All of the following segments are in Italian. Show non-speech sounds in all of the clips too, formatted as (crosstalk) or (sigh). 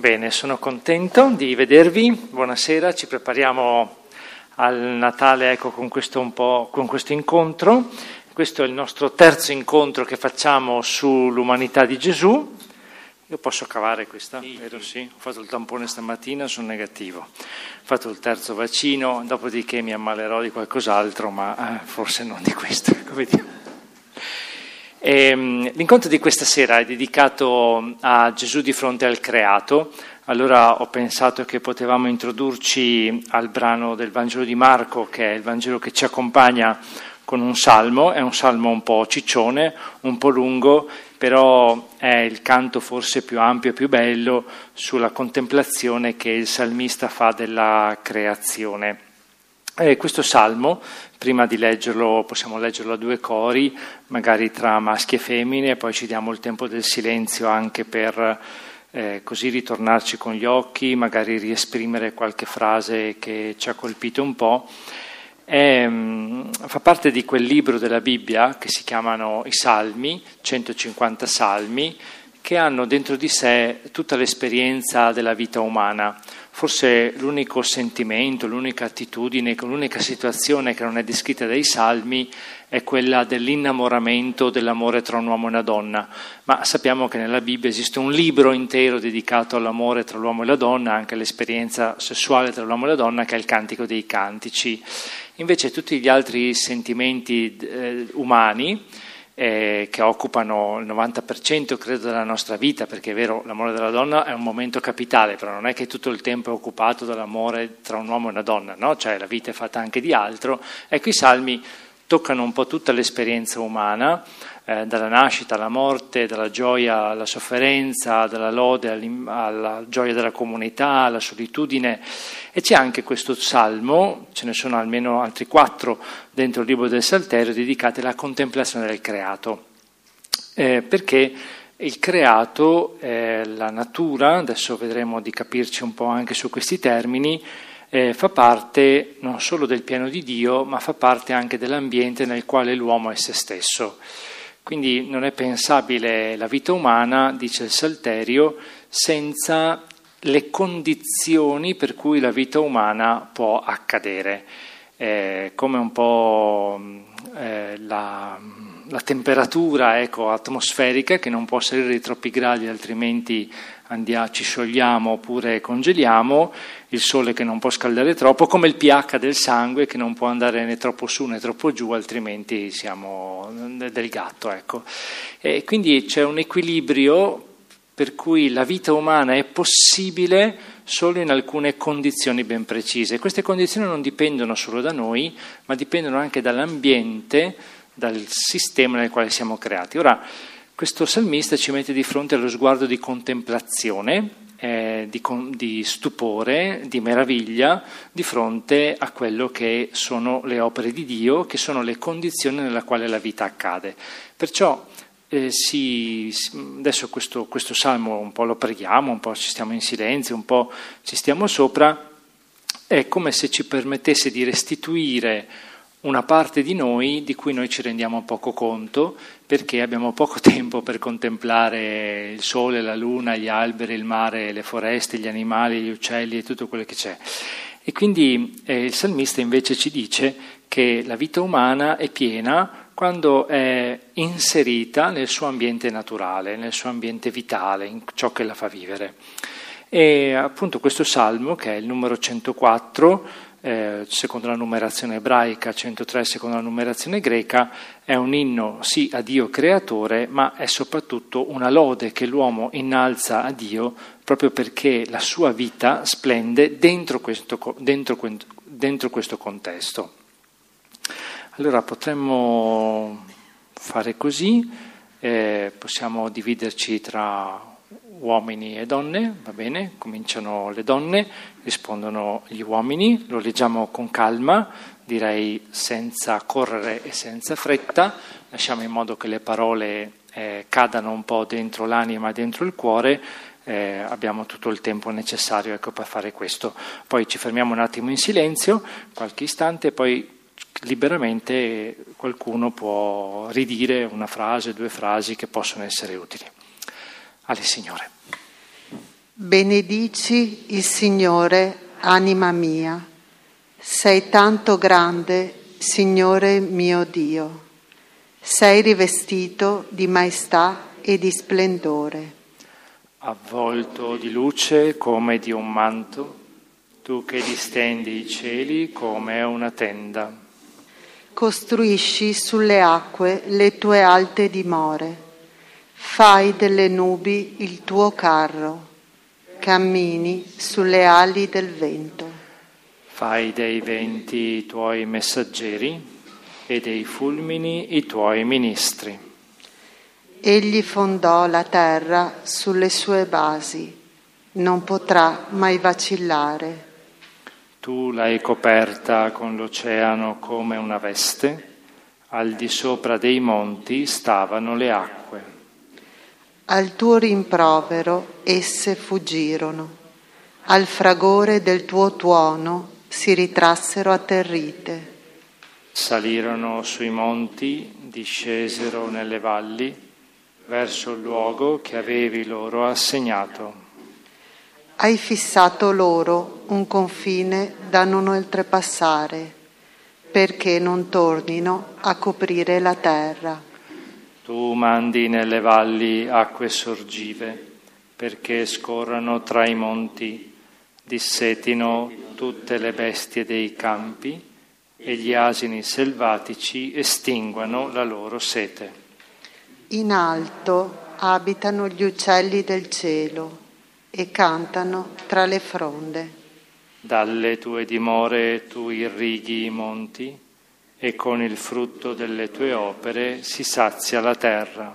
Bene, sono contento di vedervi. Buonasera, ci prepariamo al Natale ecco, con, questo con questo incontro. Questo è il nostro terzo incontro che facciamo sull'umanità di Gesù. Io posso cavare questa? Sì. Vero sì? Ho fatto il tampone stamattina, sono negativo. Ho fatto il terzo vaccino, dopodiché mi ammalerò di qualcos'altro, ma eh, forse non di questo. (laughs) Vediamo. Ehm, l'incontro di questa sera è dedicato a Gesù di fronte al creato. Allora ho pensato che potevamo introdurci al brano del Vangelo di Marco, che è il Vangelo che ci accompagna con un salmo, è un salmo un po' ciccione, un po' lungo, però è il canto forse più ampio e più bello sulla contemplazione che il salmista fa della creazione. E questo salmo prima di leggerlo possiamo leggerlo a due cori, magari tra maschi e femmine, poi ci diamo il tempo del silenzio anche per eh, così ritornarci con gli occhi, magari riesprimere qualche frase che ci ha colpito un po'. È, mm, fa parte di quel libro della Bibbia che si chiamano i Salmi, 150 Salmi, che hanno dentro di sé tutta l'esperienza della vita umana. Forse l'unico sentimento, l'unica attitudine, l'unica situazione che non è descritta dai salmi è quella dell'innamoramento, dell'amore tra un uomo e una donna. Ma sappiamo che nella Bibbia esiste un libro intero dedicato all'amore tra l'uomo e la donna, anche all'esperienza sessuale tra l'uomo e la donna, che è il Cantico dei Cantici. Invece tutti gli altri sentimenti eh, umani, eh, che occupano il 90% credo della nostra vita, perché è vero, l'amore della donna è un momento capitale, però non è che tutto il tempo è occupato dall'amore tra un uomo e una donna, no? cioè la vita è fatta anche di altro. Ecco, i salmi toccano un po' tutta l'esperienza umana, eh, dalla nascita alla morte, dalla gioia alla sofferenza, dalla lode alla gioia della comunità, alla solitudine. E c'è anche questo salmo, ce ne sono almeno altri quattro dentro il libro del Salterio, dedicati alla contemplazione del creato. Eh, perché il creato, eh, la natura, adesso vedremo di capirci un po' anche su questi termini, eh, fa parte non solo del piano di Dio, ma fa parte anche dell'ambiente nel quale l'uomo è se stesso. Quindi non è pensabile la vita umana, dice il Salterio, senza le condizioni per cui la vita umana può accadere, eh, come un po' eh, la, la, temperatura ecco, atmosferica che non può salire di troppi gradi altrimenti andiamo, ci sciogliamo oppure congeliamo, il sole che non può scaldare troppo, come il pH del sangue che non può andare né troppo su né troppo giù, altrimenti siamo del gatto. Ecco. E quindi c'è un equilibrio per cui la vita umana è possibile solo in alcune condizioni ben precise. Queste condizioni non dipendono solo da noi, ma dipendono anche dall'ambiente, dal sistema nel quale siamo creati. Ora, questo salmista ci mette di fronte allo sguardo di contemplazione, eh, di, di, stupore, di meraviglia di fronte a quello che sono le opere di Dio, che sono le condizioni nella quale la vita accade. Perciò eh, si, adesso questo, questo salmo un po' lo preghiamo, un po' ci stiamo in silenzio, un po' ci stiamo sopra, è come se ci permettesse di restituire una parte di noi di cui noi ci rendiamo poco conto perché abbiamo poco (laughs) tempo per contemplare il sole, la luna, gli alberi, il mare, le foreste, gli animali, gli uccelli e tutto quello che c'è. E quindi eh, il salmista invece ci dice che la vita umana è piena quando è inserita nel suo ambiente naturale, nel suo ambiente vitale, in ciò che la fa vivere. E appunto questo salmo, che è il numero 104, eh, secondo la numerazione ebraica, 103 secondo la numerazione greca, è un inno sì a Dio creatore, ma è soprattutto una lode che l'uomo innalza a Dio proprio perché la sua vita splende dentro questo, dentro, dentro questo contesto. Allora potremmo fare così, eh, possiamo dividerci tra uomini e donne, va bene? Cominciano le donne, rispondono gli uomini, lo leggiamo con calma, direi senza correre e senza fretta, lasciamo in modo che le parole eh, cadano un po' dentro l'anima, dentro il cuore, eh, abbiamo tutto il tempo necessario ecco, per fare questo. Poi ci fermiamo un attimo in silenzio, qualche istante, poi liberamente qualcuno può ridire una frase, due frasi che possono essere utili alle Signore. Benedici il Signore, anima mia. Sei tanto grande, Signore mio Dio. Sei rivestito di maestà e di splendore. Avvolto di luce come di un manto, tu che distendi i cieli come una tenda. Costruisci sulle acque le tue alte dimore. Fai delle nubi il tuo carro cammini sulle ali del vento. Fai dei venti i tuoi messaggeri e dei fulmini i tuoi ministri. Egli fondò la terra sulle sue basi, non potrà mai vacillare. Tu l'hai coperta con l'oceano come una veste, al di sopra dei monti stavano le acque. Al tuo rimprovero esse fuggirono, al fragore del tuo tuono si ritrassero atterrite. Salirono sui monti, discesero nelle valli, verso il luogo che avevi loro assegnato. Hai fissato loro un confine da non oltrepassare, perché non tornino a coprire la terra. Tu mandi nelle valli acque sorgive perché scorrano tra i monti, dissetino tutte le bestie dei campi e gli asini selvatici estinguano la loro sete. In alto abitano gli uccelli del cielo e cantano tra le fronde. Dalle tue dimore tu irrighi i monti e con il frutto delle tue opere si sazia la terra.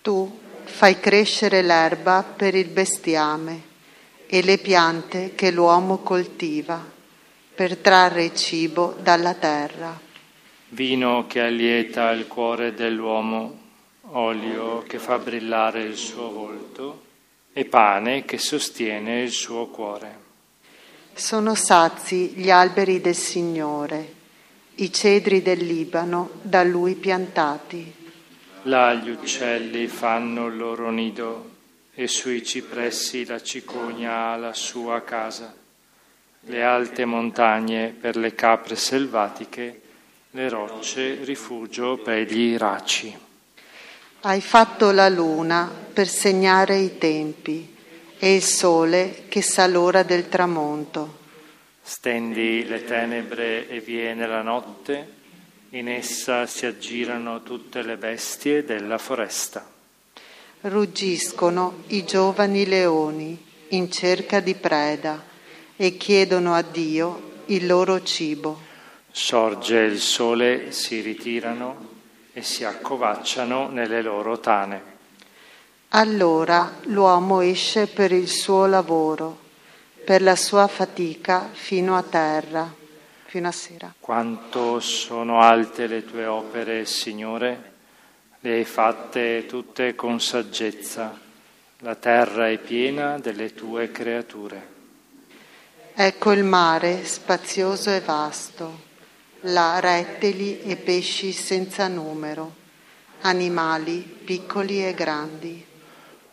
Tu fai crescere l'erba per il bestiame e le piante che l'uomo coltiva per trarre cibo dalla terra. Vino che allieta il cuore dell'uomo, olio che fa brillare il suo volto e pane che sostiene il suo cuore. Sono sazi gli alberi del Signore i cedri del Libano da lui piantati. Là gli uccelli fanno il loro nido e sui cipressi la cicogna ha la sua casa. Le alte montagne per le capre selvatiche, le rocce rifugio per gli raci. Hai fatto la luna per segnare i tempi e il sole che sa l'ora del tramonto Stendi le tenebre e viene la notte, in essa si aggirano tutte le bestie della foresta. Ruggiscono i giovani leoni in cerca di preda e chiedono a Dio il loro cibo. Sorge il sole, si ritirano e si accovacciano nelle loro tane. Allora l'uomo esce per il suo lavoro per la sua fatica fino a terra, fino a sera. Quanto sono alte le tue opere, Signore, le hai fatte tutte con saggezza, la terra è piena delle tue creature. Ecco il mare spazioso e vasto, là rettili e pesci senza numero, animali piccoli e grandi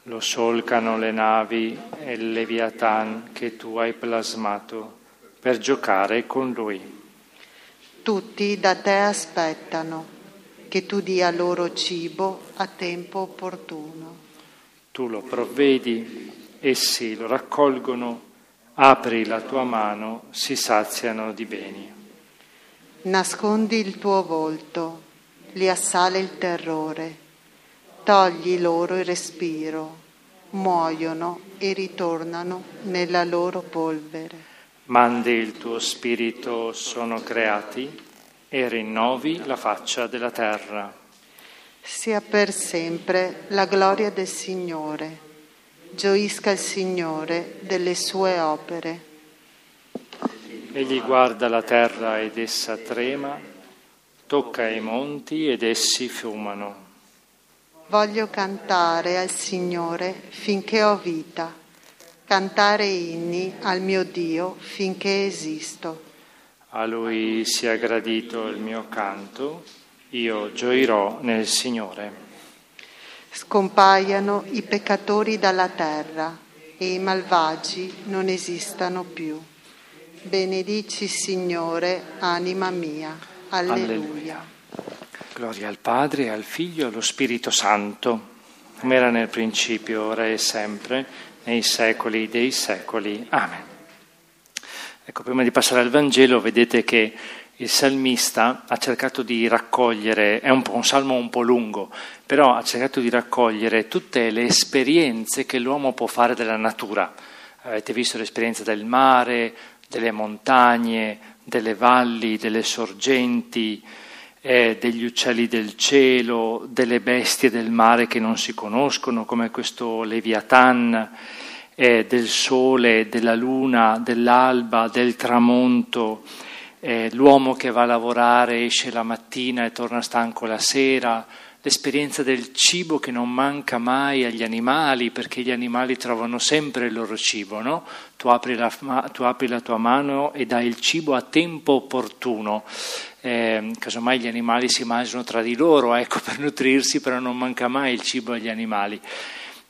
lo solcano le navi e il Leviathan che tu hai plasmato per giocare con lui. Tutti da te aspettano che tu dia loro cibo a tempo opportuno. Tu lo provvedi, essi lo raccolgono, apri la tua mano, si saziano di beni. Nascondi il tuo volto, li assale il terrore togli loro il respiro, muoiono e ritornano nella loro polvere. Mandi il tuo spirito, sono creati, e rinnovi la faccia della terra. Sia per sempre la gloria del Signore, gioisca il Signore delle sue opere. Egli guarda la terra ed essa trema, tocca i monti ed essi fumano. Voglio cantare al Signore finché ho vita, cantare inni al mio Dio finché esisto. A Lui sia gradito il mio canto, io gioirò nel Signore. Scompaiano i peccatori dalla terra, e i malvagi non esistano più. Benedici Signore, anima mia. Alleluia. Alleluia. Gloria al Padre, al Figlio e allo Spirito Santo, come era nel principio, ora e sempre, nei secoli dei secoli. Amen. Ecco, prima di passare al Vangelo, vedete che il salmista ha cercato di raccogliere, è un, un, salmo un po' lungo, però ha cercato di raccogliere tutte le esperienze che l'uomo può fare della natura. Avete visto l'esperienza del mare, delle montagne, delle valli, delle sorgenti, eh, degli uccelli del cielo, delle bestie del mare che non si conoscono, come questo Leviathan, eh, del sole, della luna, dell'alba, del tramonto eh, l'uomo che va a lavorare esce la mattina e torna stanco la sera, l'esperienza del cibo che non manca mai agli animali, perché gli animali trovano sempre il loro cibo, no? tu, apri la, tu apri la tua mano e dai il cibo a tempo opportuno. Eh, casomai gli animali si mangiano tra di loro, ecco, (laughs) per nutrirsi, però non manca mai il cibo agli animali.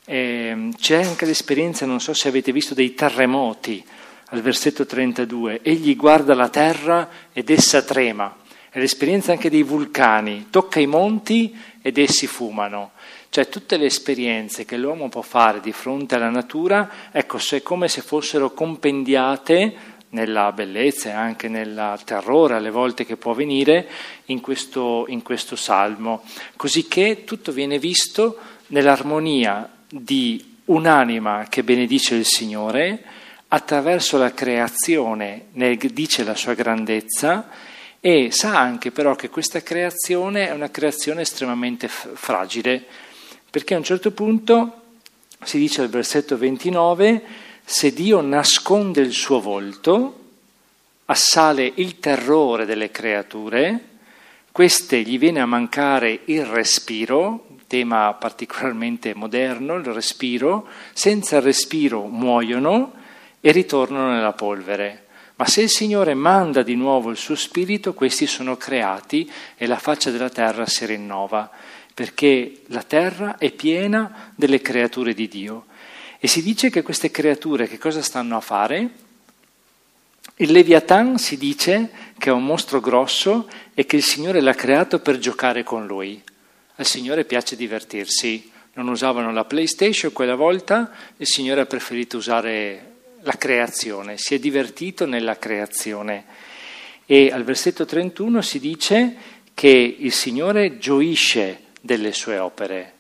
Eh, c'è anche l'esperienza, non so se avete visto, dei terremoti al versetto 32, egli guarda la terra ed essa trema. È l'esperienza anche dei vulcani, tocca i monti ed essi fumano. Cioè tutte le esperienze che l'uomo può fare di fronte alla natura, ecco, è come se fossero compendiate nella bellezza e anche nel terrore alle volte che può venire in questo, in questo salmo, così che tutto viene visto nell'armonia di un'anima che benedice il Signore, attraverso la creazione ne dice la sua grandezza e sa anche però che questa creazione è una creazione estremamente fragile, perché a un certo punto si dice al versetto 29, se Dio nasconde il suo volto, assale il terrore delle creature, queste gli viene a mancare il respiro, tema particolarmente moderno, il respiro, senza il respiro muoiono, e ritornano nella polvere. Ma se il Signore manda di nuovo il suo spirito, questi sono creati e la faccia della terra si rinnova, perché la terra è piena delle creature di Dio. E si dice che queste creature che cosa stanno a fare? Il Leviathan si dice che è un mostro grosso e che il Signore l'ha creato per giocare con lui. Al Signore piace divertirsi. Non usavano la PlayStation quella volta, il Signore ha preferito usare la creazione, si è divertito nella creazione. E al versetto 31 si dice che il Signore gioisce delle sue opere,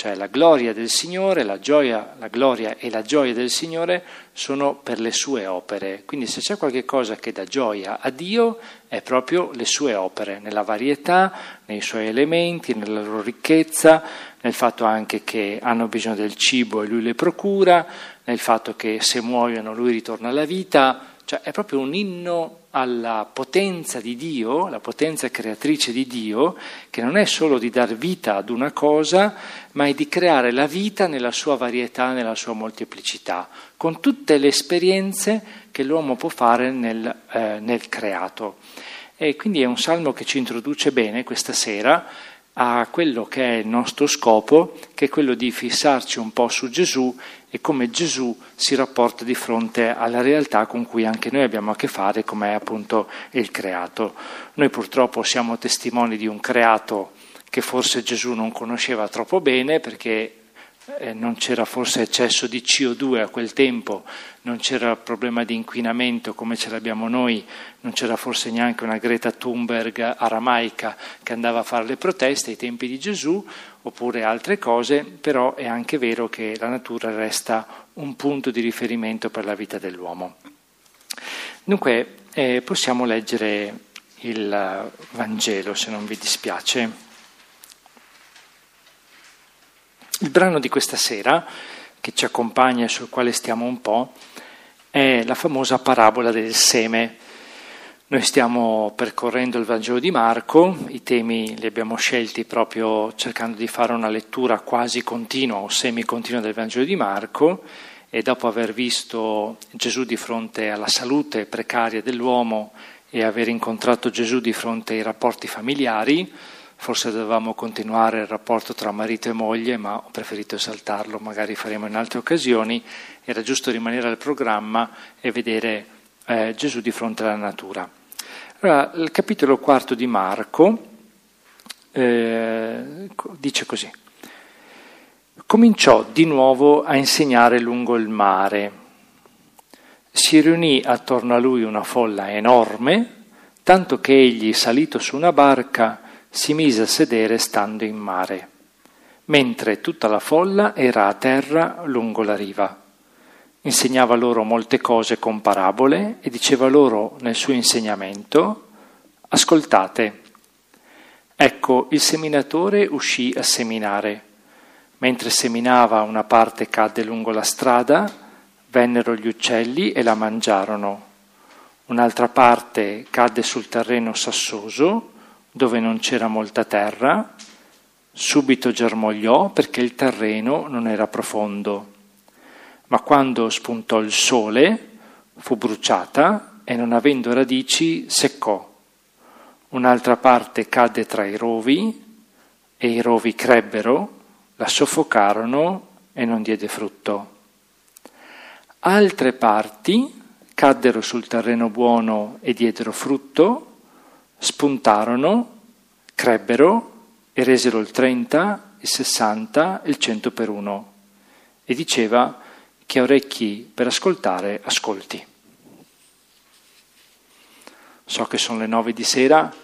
cioè la gloria del Signore, la gioia, la gloria e la gioia del Signore sono per le sue opere. Quindi se c'è qualche cosa che dà gioia a Dio è proprio le sue opere, nella varietà, nei suoi elementi, nella loro ricchezza, nel fatto anche che hanno bisogno del cibo e lui le procura, nel fatto che se muoiono lui ritorna alla vita, cioè è proprio un inno alla potenza di Dio, la potenza creatrice di Dio, che non è solo di dar vita ad una cosa, ma è di creare la vita nella sua varietà, nella sua molteplicità, con tutte le esperienze che l'uomo può fare nel, eh, nel creato. E quindi è un salmo che ci introduce bene questa sera a quello che è il nostro scopo, che è quello di fissarci un po' su Gesù e come Gesù si rapporta di fronte alla realtà con cui anche noi abbiamo a che fare, come è appunto il creato. Noi purtroppo siamo testimoni di un creato che forse Gesù non conosceva troppo bene perché eh, non c'era forse eccesso di CO2 a quel tempo, non c'era problema di inquinamento come ce l'abbiamo noi, non c'era forse neanche una Greta Thunberg aramaica che andava a fare le proteste ai tempi di Gesù, oppure altre cose, però è anche vero che la natura resta un punto di riferimento per la vita dell'uomo. Dunque eh, possiamo leggere il Vangelo se non vi dispiace. Il brano di questa sera, che ci accompagna e sul quale stiamo un po', è la famosa parabola del seme. Noi stiamo percorrendo il Vangelo di Marco, i temi li abbiamo scelti proprio cercando di fare una lettura quasi continua o semi-continua del Vangelo di Marco e dopo aver visto Gesù di fronte alla salute precaria dell'uomo e aver incontrato Gesù di fronte ai rapporti familiari, forse dovevamo continuare il rapporto tra marito e moglie, ma ho preferito saltarlo, magari faremo in altre occasioni, era giusto rimanere al programma e vedere eh, Gesù di fronte alla natura. Allora, il capitolo quarto di Marco eh, dice così. Cominciò di nuovo a insegnare lungo il mare. Si riunì attorno a lui una folla enorme, tanto che egli, salito su una barca, si mise a sedere stando in mare, mentre tutta la folla era a terra lungo la riva. Insegnava loro molte cose con parabole e diceva loro nel suo insegnamento, ascoltate, ecco il seminatore uscì a seminare. Mentre seminava una parte cadde lungo la strada, vennero gli uccelli e la mangiarono. Un'altra parte cadde sul terreno sassoso, dove non c'era molta terra, subito germogliò perché il terreno non era profondo. Ma quando spuntò il sole, fu bruciata e non avendo radici seccò. Un'altra parte cadde tra i rovi e i rovi crebbero, la soffocarono e non diede frutto. Altre parti caddero sul terreno buono e diedero frutto, spuntarono, crebbero e resero il 30, il 60 e il 100 per uno. E diceva chi ha orecchi per ascoltare, ascolti. So che sono le nove di sera,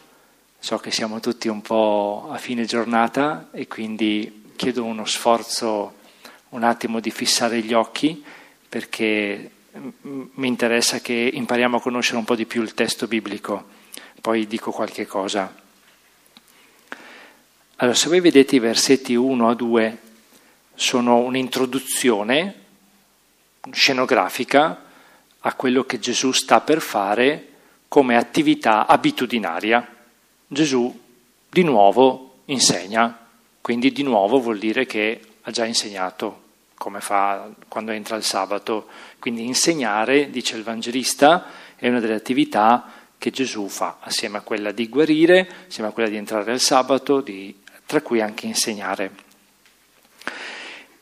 so che siamo tutti un po' a fine giornata e quindi chiedo uno sforzo un attimo di fissare gli occhi perché mi interessa che impariamo a conoscere un po' di più il testo biblico poi dico qualche cosa. Allora, se voi vedete i versetti 1 a 2, sono un'introduzione scenografica a quello che Gesù sta per fare come attività abitudinaria. Gesù di nuovo insegna, quindi di nuovo vuol dire che ha già insegnato, come fa quando entra il sabato. Quindi insegnare, dice il Vangelista, è una delle attività che Gesù fa, assieme a quella di guarire, assieme a quella di entrare al sabato, di, tra cui anche insegnare.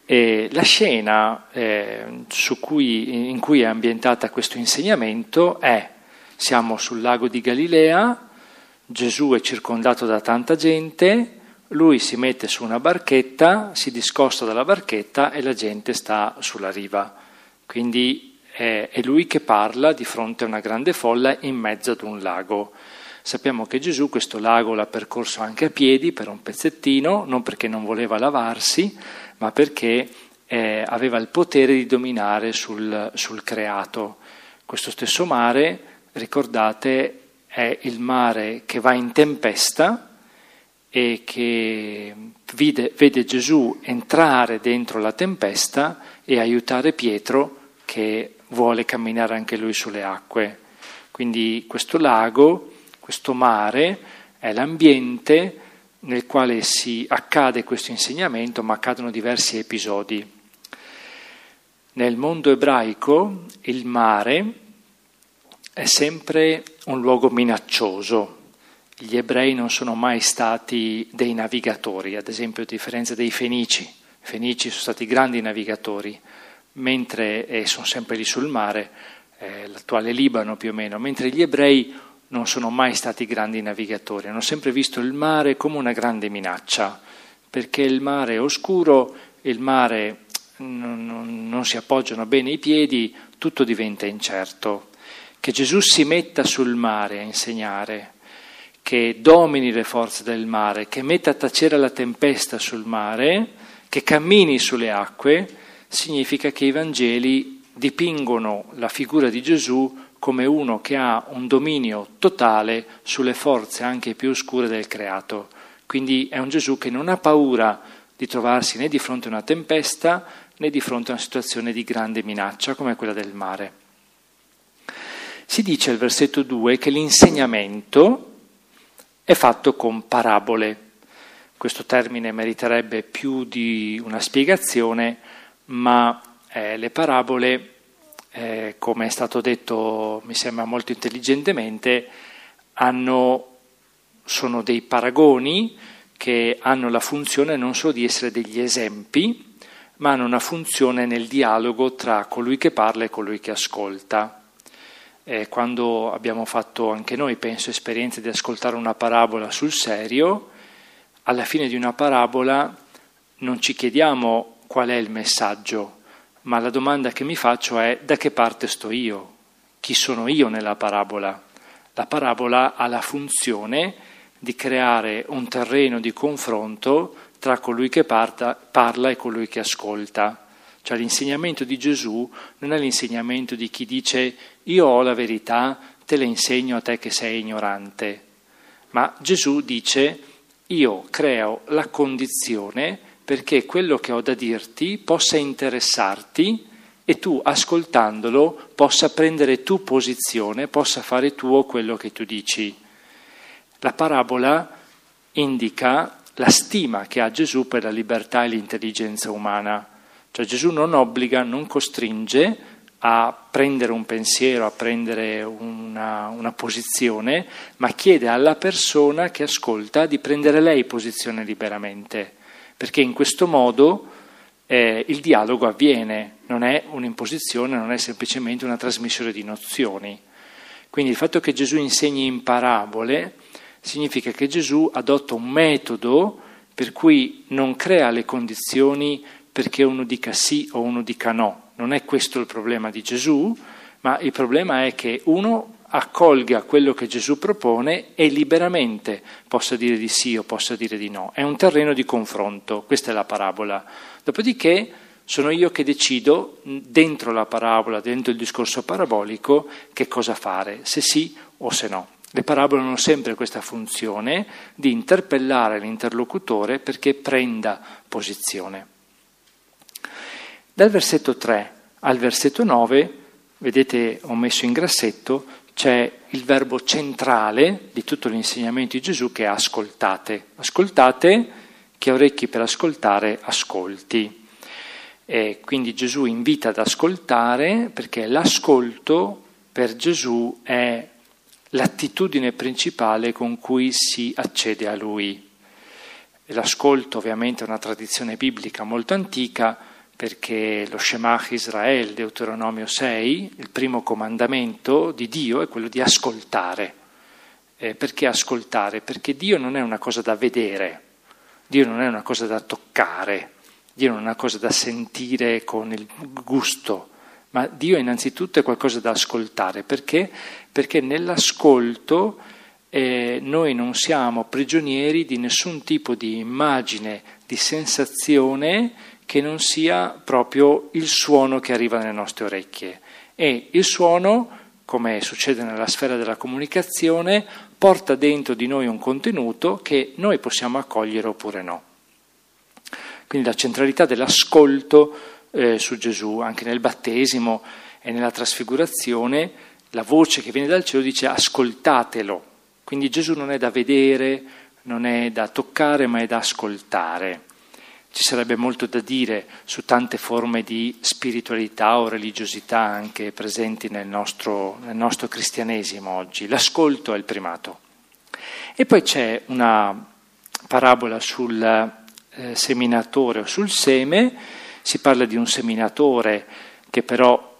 E la scena eh, cui, in cui è ambientata questo insegnamento è, siamo sul lago di Galilea, Gesù è circondato da tanta gente, lui si mette su una barchetta, si discosta dalla barchetta e la gente sta sulla riva. Quindi è, lui che parla di fronte a una grande folla in mezzo ad un lago. Sappiamo che Gesù questo lago l'ha percorso anche a piedi per un pezzettino, non perché non voleva lavarsi, ma perché eh, aveva il potere di dominare sul, sul creato. Questo stesso mare, ricordate, è il mare che va in tempesta e che vede, vede, Gesù entrare dentro la tempesta e aiutare Pietro che vuole camminare anche lui sulle acque. Quindi questo lago, questo mare, è l'ambiente nel quale si accade questo insegnamento, ma accadono diversi episodi. Nel mondo ebraico il mare è sempre un luogo minaccioso. Gli ebrei non sono mai stati dei navigatori, ad esempio a differenza dei fenici. I fenici sono stati grandi navigatori, mentre eh, sono sempre lì sul mare, eh, l'attuale Libano più o meno, mentre gli ebrei non sono mai stati grandi navigatori, hanno sempre visto il mare come una grande minaccia, perché il mare è oscuro, il mare non, non, non si appoggiano bene i piedi, tutto diventa incerto. Che Gesù si metta sul mare a insegnare, che domini le forze del mare, che metta a tacere la tempesta sul mare, che cammini sulle acque, significa che i Vangeli dipingono la figura di Gesù come uno che ha un dominio totale sulle forze anche più oscure del creato. Quindi è un Gesù che non ha paura di trovarsi né di fronte a una tempesta né di fronte a una situazione di grande minaccia come quella del mare. Si dice al versetto 2 che l'insegnamento è fatto con parabole. Questo termine meriterebbe più di una spiegazione, ma eh, le parabole, eh, come è stato detto, mi sembra molto intelligentemente, hanno, sono dei paragoni che hanno la funzione non solo di essere degli esempi, ma hanno una funzione nel dialogo tra colui che parla e colui che ascolta. Eh, quando abbiamo fatto anche noi, penso, esperienze di ascoltare una parabola sul serio, alla fine di una parabola non ci chiediamo qual è il messaggio, ma la domanda che mi faccio è da che parte sto io? Chi sono io nella parabola? La parabola ha la funzione di creare un terreno di confronto tra colui che parta, parla e colui che ascolta. Cioè l'insegnamento di Gesù non è l'insegnamento di chi dice io ho la verità, te la insegno a te che sei ignorante, ma Gesù dice io creo la condizione perché quello che ho da dirti possa interessarti e tu ascoltandolo possa prendere tu posizione, possa fare tuo quello che tu dici. La parabola indica la stima che ha Gesù per la libertà e l'intelligenza umana. Cioè Gesù non obbliga, non costringe a prendere un pensiero, a prendere una, una, posizione, ma chiede alla persona che ascolta di prendere lei posizione liberamente perché in questo modo eh, il dialogo avviene, non è un'imposizione, non è semplicemente una trasmissione di nozioni. Quindi il fatto che Gesù insegni in parabole significa che Gesù adotta un metodo per cui non crea le condizioni perché uno dica sì o uno dica no. Non è questo il problema di Gesù, ma il problema è che uno accolga quello che Gesù propone e liberamente possa dire di sì o possa dire di no. È un terreno di confronto, questa è la parabola. Dopodiché sono io che decido dentro la parabola, dentro il discorso parabolico, che cosa fare, se sì o se no. Le parabole hanno sempre questa funzione di interpellare l'interlocutore perché prenda posizione. Dal versetto 3 al versetto 9, vedete ho messo in grassetto, c'è il verbo centrale di tutto l'insegnamento di Gesù che è ascoltate. Ascoltate, chi ha orecchi per ascoltare, ascolti. E quindi Gesù invita ad ascoltare perché l'ascolto per Gesù è l'attitudine principale con cui si accede a Lui. L'ascolto ovviamente è una tradizione biblica molto antica, perché lo Shemach Israel, Deuteronomio 6, il primo comandamento di Dio è quello di ascoltare. Eh, perché ascoltare? Perché Dio non è una cosa da vedere, Dio non è una cosa da toccare, Dio non è una cosa da sentire con il gusto, ma Dio innanzitutto è qualcosa da ascoltare. Perché? Perché nell'ascolto eh, noi non siamo prigionieri di nessun tipo di immagine, di sensazione che non sia proprio il suono che arriva nelle nostre orecchie. E il suono, come succede nella sfera della comunicazione, porta dentro di noi un contenuto che noi possiamo accogliere oppure no. Quindi la centralità dell'ascolto eh, su Gesù, anche nel battesimo e nella trasfigurazione, la voce che viene dal cielo dice ascoltatelo. Quindi Gesù non è da vedere, non è da toccare, ma è da ascoltare. Ci sarebbe molto da dire su tante forme di spiritualità o religiosità anche presenti nel nostro, nel nostro cristianesimo oggi. L'ascolto è il primato. E poi c'è una parabola sul eh, seminatore o sul seme, si parla di un seminatore che però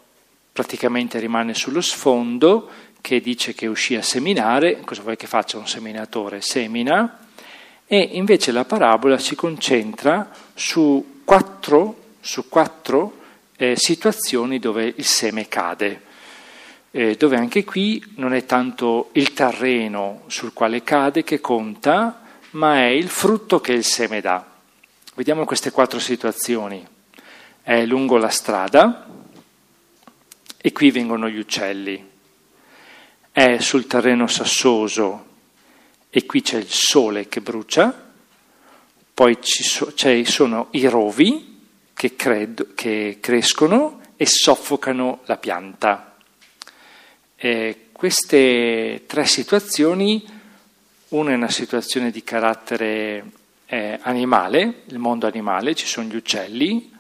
praticamente rimane sullo sfondo, che dice che uscì a seminare, cosa vuoi che faccia un seminatore? Semina, e invece la parabola si concentra su quattro, su quattro eh, situazioni dove il seme cade, eh, dove anche qui non è tanto il terreno sul quale cade che conta, ma è il frutto che il seme dà. Vediamo queste quattro situazioni. È lungo la strada e qui vengono gli uccelli. È sul terreno sassoso e qui c'è il sole che brucia, poi ci so, sono i rovi che, cred, che, crescono e soffocano la pianta. E queste tre situazioni, una è una situazione di carattere eh, animale, il mondo animale, ci sono gli uccelli,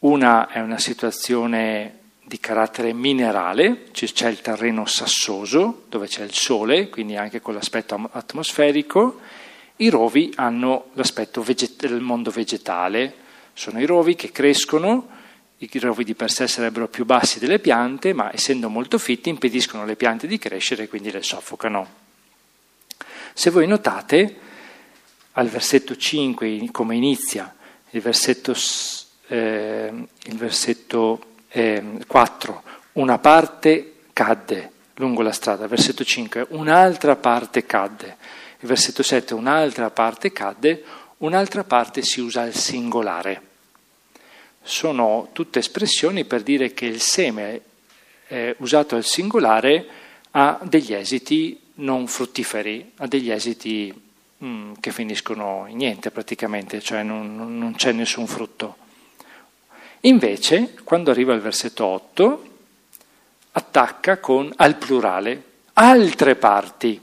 una è una situazione di carattere minerale, c'è il terreno sassoso dove c'è il sole, quindi anche con l'aspetto atmosferico, I rovi hanno l'aspetto veget- del mondo vegetale, sono i rovi che crescono, i rovi di per sé sarebbero più bassi delle piante, ma essendo molto fitti impediscono alle piante di crescere e quindi le soffocano. Se voi notate, al versetto 5, come inizia, il versetto, eh, il versetto eh, 4, una parte cadde lungo la strada, versetto 5, un'altra parte cadde, versetto 7, un'altra parte cadde, un'altra parte si usa al singolare. Sono tutte espressioni per dire che il seme eh, usato al singolare ha degli esiti non fruttiferi, ha degli esiti mh, mm, che finiscono in niente praticamente, cioè non, non c'è nessun frutto. Invece, quando arriva al versetto 8, attacca con al plurale altre parti,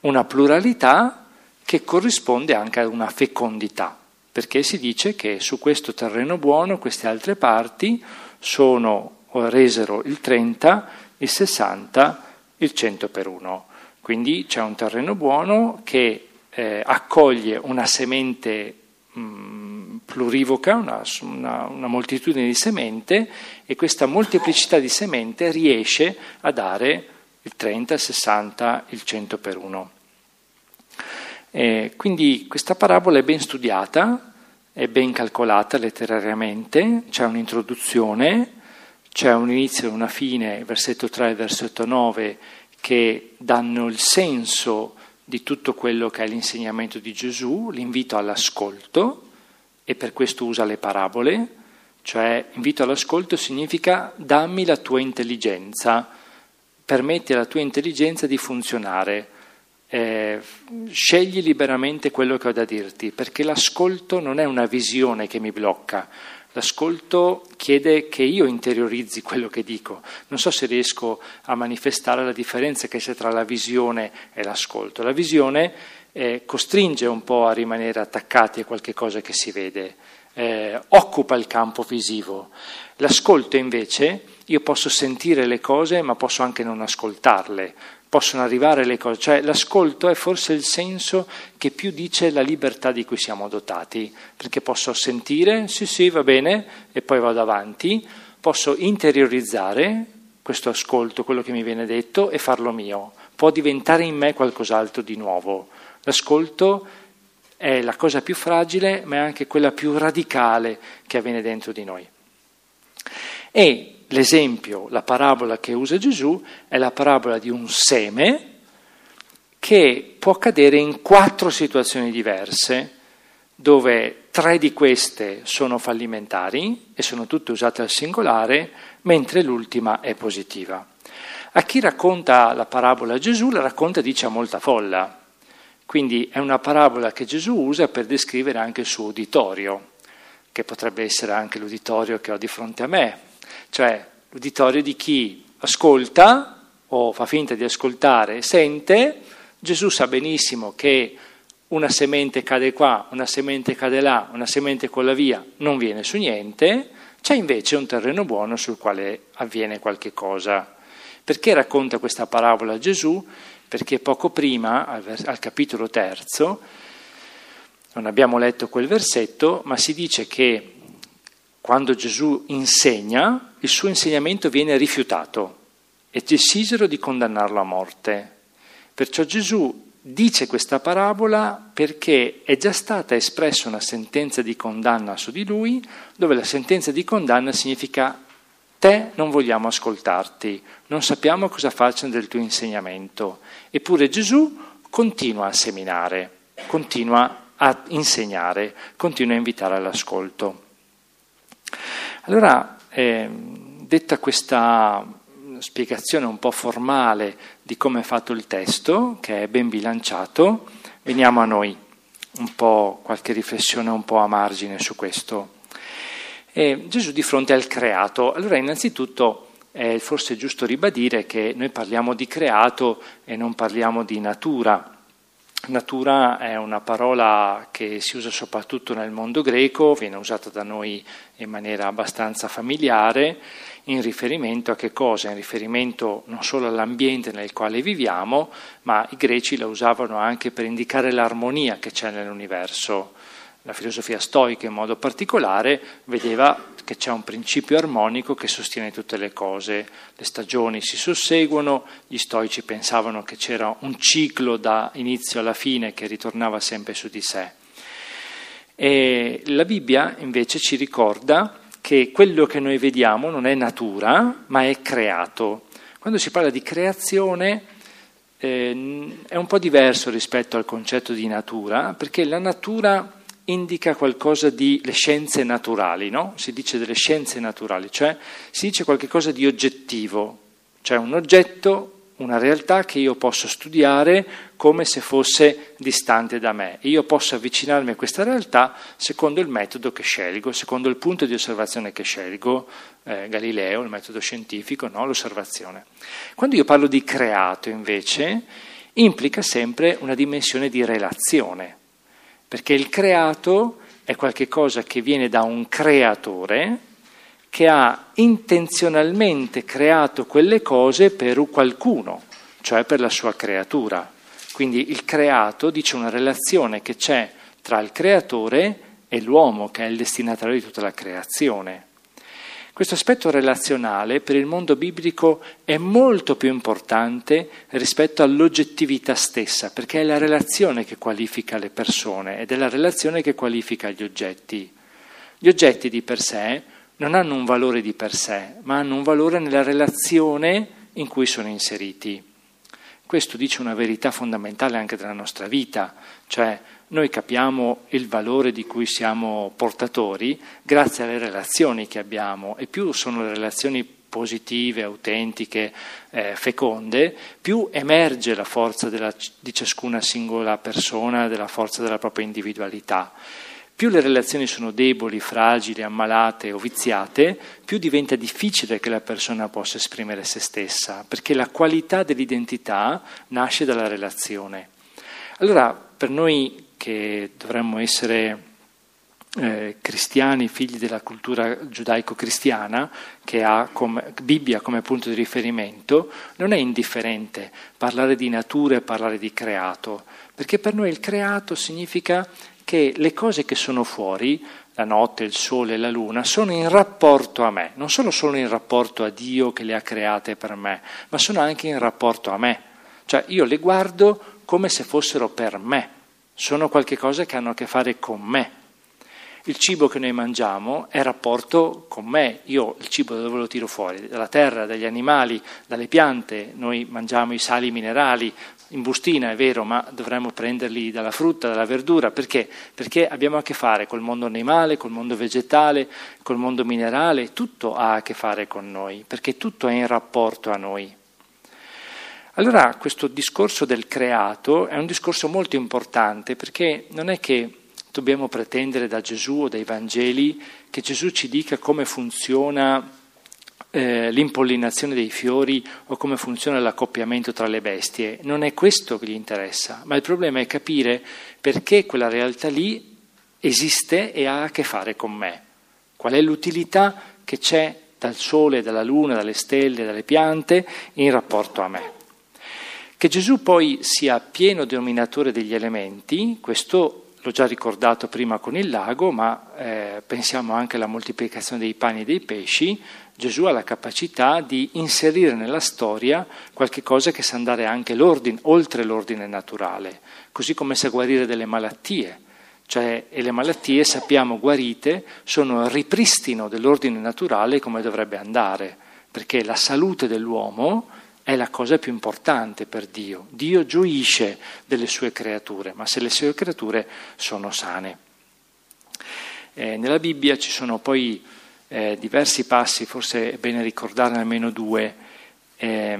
una pluralità che corrisponde anche a una fecondità, perché si dice che su questo terreno buono queste altre parti sono, resero il 30, il 60 il 100 per 1. Quindi c'è un terreno buono che eh, accoglie una semente mh, mm, plurivoca, una, una, una, moltitudine di semente e questa molteplicità di semente riesce a dare il 30, il 60, il 100 per 1. Eh, quindi questa parabola è ben studiata, è ben calcolata letterariamente, c'è un'introduzione, c'è un inizio e una fine, versetto 3 e versetto 9, che danno il senso di tutto quello che è l'insegnamento di Gesù, l'invito all'ascolto, e per questo usa le parabole, cioè invito all'ascolto significa dammi la tua intelligenza, permetti alla tua intelligenza di funzionare, eh, scegli liberamente quello che ho da dirti, perché l'ascolto non è una visione che mi blocca, L'ascolto chiede che io interiorizzi quello che dico. Non so se riesco a manifestare la differenza che c'è tra la visione e l'ascolto. La visione eh, costringe un po' a rimanere attaccati a qualche cosa che si vede, eh, occupa il campo visivo. L'ascolto invece, io posso sentire le cose ma posso anche non ascoltarle, possono arrivare le cose, cioè l'ascolto è forse il senso che più dice la libertà di cui siamo dotati, perché posso sentire, sì sì va bene, e poi vado avanti, posso interiorizzare questo ascolto, quello che mi viene detto, e farlo mio, può diventare in me qualcos'altro di nuovo. L'ascolto è la cosa più fragile, ma è anche quella più radicale che avviene dentro di noi. E l'esempio, la parabola che usa Gesù è la parabola di un seme che può accadere in quattro situazioni diverse, dove tre di queste sono fallimentari e sono tutte usate al singolare, mentre l'ultima è positiva. A chi racconta la parabola Gesù la racconta dice a molta folla, quindi è una parabola che Gesù usa per descrivere anche il suo uditorio, che potrebbe essere anche l'uditorio che ho di fronte a me, cioè l'uditorio di chi ascolta o fa finta di ascoltare e sente, Gesù sa benissimo che una semente cade qua, una semente cade là, una semente colla via, non viene su niente, c'è invece un terreno buono sul quale avviene qualche cosa. Perché racconta questa parabola Gesù? Perché poco prima, al, al capitolo terzo, non abbiamo letto quel versetto, ma si dice che quando Gesù insegna, il suo insegnamento viene rifiutato e decisero di condannarlo a morte. Perciò Gesù dice questa parabola perché è già stata espressa una sentenza di condanna su di lui, dove la sentenza di condanna significa te non vogliamo ascoltarti, non sappiamo cosa facciano del tuo insegnamento. Eppure Gesù continua a seminare, continua a insegnare, continua a invitare all'ascolto. Allora, eh, detta questa spiegazione un po' formale di come è fatto il testo, che è ben bilanciato, veniamo a noi, un po' qualche riflessione un po' a margine su questo. E Gesù di fronte al creato. Allora, innanzitutto è forse giusto ribadire che noi parliamo di creato e non parliamo di natura. Natura è una parola che si usa soprattutto nel mondo greco, viene usata da noi in maniera abbastanza familiare, in riferimento a che cosa? In riferimento non solo all'ambiente nel quale viviamo, ma i greci la usavano anche per indicare l'armonia che c'è nell'universo. La filosofia stoica in modo particolare vedeva che c'è un principio armonico che sostiene tutte le cose. Le stagioni si susseguono, gli stoici pensavano che c'era un ciclo da inizio alla fine che ritornava sempre su di sé. E la Bibbia invece ci ricorda che quello che noi vediamo non è natura, ma è creato. Quando si parla di creazione eh, è un po' diverso rispetto al concetto di natura, perché la natura indica qualcosa di le scienze naturali, no? Si dice delle scienze naturali, cioè si dice qualcosa di oggettivo, cioè un oggetto, una realtà che io posso studiare come se fosse distante da me. E io posso avvicinarmi a questa realtà secondo il metodo che scelgo, secondo il punto di osservazione che scelgo, eh, Galileo, il metodo scientifico, no? l'osservazione. Quando io parlo di creato invece, implica sempre una dimensione di relazione perché il creato è qualcosa che viene da un creatore che ha intenzionalmente creato quelle cose per qualcuno, cioè per la sua creatura. Quindi il creato dice una relazione che c'è tra il creatore e l'uomo, che è il destinatario di tutta la creazione. Questo aspetto relazionale per il mondo biblico è molto più importante rispetto all'oggettività stessa, perché è la relazione che qualifica le persone ed è la relazione che qualifica gli oggetti. Gli oggetti di per sé non hanno un valore di per sé, ma hanno un valore nella relazione in cui sono inseriti. Questo dice una verità fondamentale anche della nostra vita, cioè noi capiamo il valore di cui siamo portatori grazie alle relazioni che abbiamo e più sono le relazioni positive, autentiche, eh, feconde, più emerge la forza della, di ciascuna singola persona, della forza della propria individualità. Più le relazioni sono deboli, fragili, ammalate o viziate, più diventa difficile che la persona possa esprimere se stessa, perché la qualità dell'identità nasce dalla relazione. Allora, per noi che dovremmo essere eh, cristiani, figli della cultura giudaico-cristiana, che ha come, Bibbia come punto di riferimento, non è indifferente parlare di natura e parlare di creato, perché per noi il creato significa che le cose che sono fuori, la notte, il sole, la luna, sono in rapporto a me, non sono solo in rapporto a Dio che le ha create per me, ma sono anche in rapporto a me. Cioè io le guardo come se fossero per me sono qualcosa che hanno a che fare con me. Il cibo che noi mangiamo è rapporto con me, io il cibo da dove lo tiro fuori? Dalla terra, dagli animali, dalle piante, noi mangiamo i sali minerali in bustina, è vero, ma dovremmo prenderli dalla frutta, dalla verdura, perché? Perché abbiamo a che fare col mondo animale, col mondo vegetale, col mondo minerale, tutto ha a che fare con noi, perché tutto è in rapporto a noi. Allora questo discorso del creato è un discorso molto importante perché non è che dobbiamo pretendere da Gesù o dai Vangeli che Gesù ci dica come funziona eh, l'impollinazione dei fiori o come funziona l'accoppiamento tra le bestie. Non è questo che gli interessa, ma il problema è capire perché quella realtà lì esiste e ha a che fare con me. Qual è l'utilità che c'è dal sole, dalla luna, dalle stelle, dalle piante in rapporto a me. Che Gesù poi sia pieno denominatore degli elementi, questo l'ho già ricordato prima con il lago, ma eh, pensiamo anche alla moltiplicazione dei pani e dei pesci, Gesù ha la capacità di inserire nella storia qualche cosa che sa andare anche l'ordine, oltre l'ordine naturale, così come sa guarire delle malattie. Cioè, e le malattie, sappiamo, guarite, sono il ripristino dell'ordine naturale come dovrebbe andare, perché la salute dell'uomo è la cosa più importante per Dio. Dio gioisce delle sue creature, ma se le sue creature sono sane. Eh, nella Bibbia ci sono poi eh, diversi passi, forse è bene ricordarne almeno due. Eh,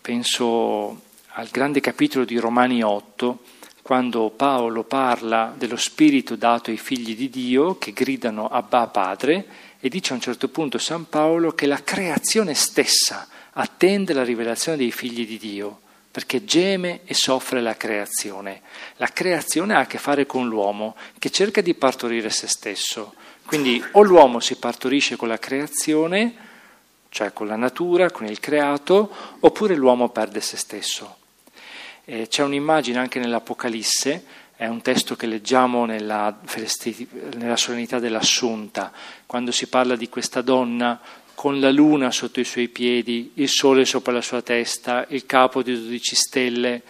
penso al grande capitolo di Romani 8, quando Paolo parla dello spirito dato ai figli di Dio che gridano Abba Padre e dice a un certo punto San Paolo che la creazione stessa attende la rivelazione dei figli di Dio. perché geme e soffre la creazione. La creazione ha a che fare con l'uomo che cerca di partorire se stesso. Quindi o l'uomo si partorisce con la creazione, cioè con la natura, con il creato, oppure l'uomo perde se stesso. Eh, c'è un'immagine anche nell'Apocalisse, è un testo che leggiamo nella, nella solennità dell'Assunta, quando si parla di questa donna con la luna sotto i suoi piedi, il sole sopra la sua testa, il capo di dodici stelle,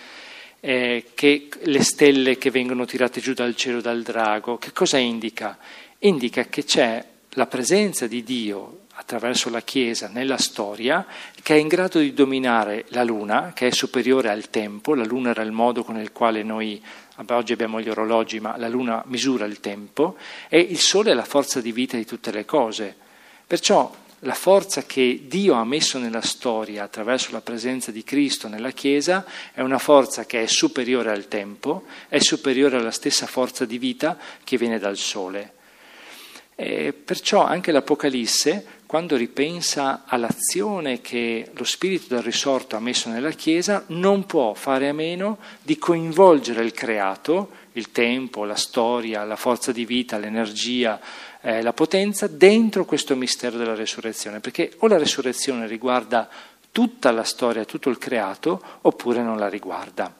eh, che, le stelle che vengono tirate giù dal cielo dal drago. Che cosa indica? Indica che c'è la presenza di Dio attraverso la Chiesa nella storia che è in grado di dominare la luna, che è superiore al tempo, la luna era il modo con il quale noi oggi abbiamo gli orologi, ma la luna misura il tempo, e il sole è la forza di vita di tutte le cose. Perciò la forza che Dio ha messo nella storia attraverso la presenza di Cristo nella Chiesa è una forza che è superiore al tempo, è superiore alla stessa forza di vita che viene dal Sole. E perciò anche l'Apocalisse, quando ripensa all'azione che lo Spirito del risorto ha messo nella Chiesa, non può fare a meno di coinvolgere il creato, il tempo, la storia, la forza di vita, l'energia, eh, la potenza dentro questo mistero della resurrezione, perché o la resurrezione riguarda tutta la storia, tutto il creato, oppure non la riguarda.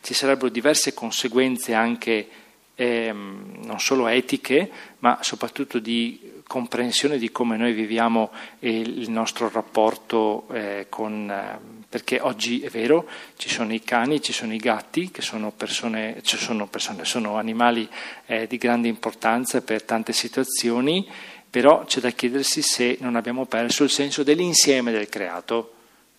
Ci sarebbero diverse conseguenze anche ehm, non solo etiche, ma soprattutto di comprensione di come noi viviamo il nostro rapporto eh, con... Eh, perché oggi è vero, ci sono i cani, ci sono i gatti, che sono persone, cioè sono, persone, sono animali eh, di grande importanza per tante situazioni, però c'è da chiedersi se non abbiamo perso il senso dell'insieme del creato,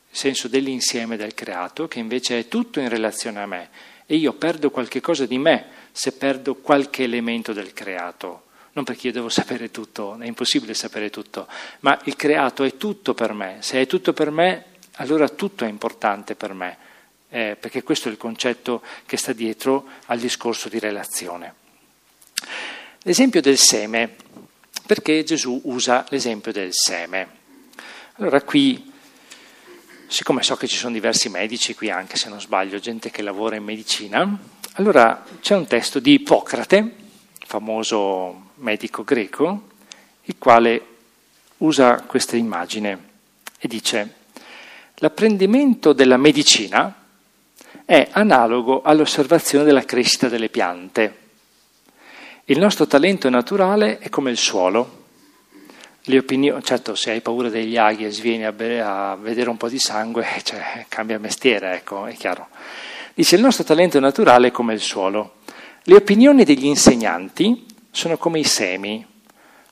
il senso dell'insieme del creato, che invece è tutto in relazione a me, e io perdo qualche cosa di me se perdo qualche elemento del creato non perché io devo sapere tutto, è impossibile sapere tutto, ma il creato è tutto per me. Se è tutto per me, allora tutto è importante per me, eh, perché questo è il concetto che sta dietro al discorso di relazione. L'esempio del seme, perché Gesù usa l'esempio del seme. Allora qui, siccome so che ci sono diversi medici qui anche se non sbaglio, gente che lavora in medicina, allora c'è un testo di Ippocrate, famoso medico greco, il quale usa questa immagine e dice l'apprendimento della medicina è analogo all'osservazione della crescita delle piante. Il nostro talento naturale è come il suolo. Le opinioni, certo, se hai paura degli aghi e svieni a, be- a vedere un po' di sangue, (laughs) cioè, cambia mestiere, ecco, è chiaro. Dice il nostro talento naturale è come il suolo. Le opinioni degli insegnanti sono come i semi.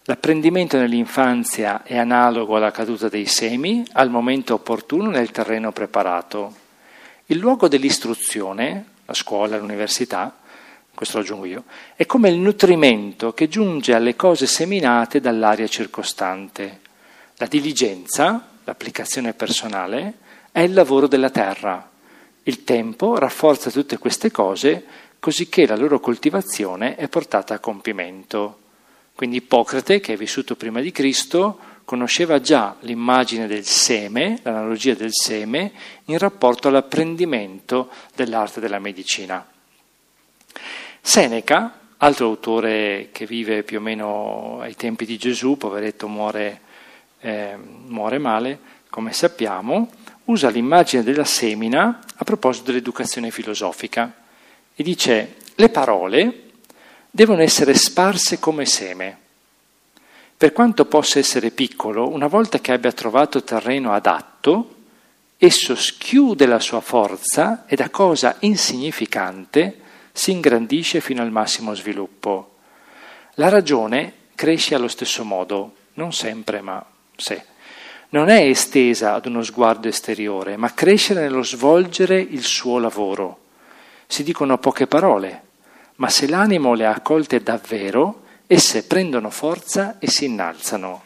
L'apprendimento nell'infanzia è analogo alla caduta dei semi al momento opportuno nel terreno preparato. Il luogo dell'istruzione, la scuola, l'università, questo lo aggiungo io, è come il nutrimento che giunge alle cose seminate dall'aria circostante. La diligenza, l'applicazione personale, è il lavoro della terra. Il tempo rafforza tutte queste cose cosicché la loro coltivazione è portata a compimento. Quindi Ippocrate, che è vissuto prima di Cristo, conosceva già l'immagine del seme, l'analogia del seme, in rapporto all'apprendimento dell'arte della medicina. Seneca, altro autore che vive più o meno ai tempi di Gesù, poveretto muore, eh, muore male, come sappiamo, usa l'immagine della semina a proposito dell'educazione filosofica e dice le parole devono essere sparse come seme. Per quanto possa essere piccolo, una volta che abbia trovato terreno adatto, esso schiude la sua forza e da cosa insignificante si ingrandisce fino al massimo sviluppo. La ragione cresce allo stesso modo, non sempre, ma se. Non è estesa ad uno sguardo esteriore, ma cresce nello svolgere il suo lavoro si dicono poche parole, ma se l'animo le ha accolte davvero, esse prendono forza e si innalzano.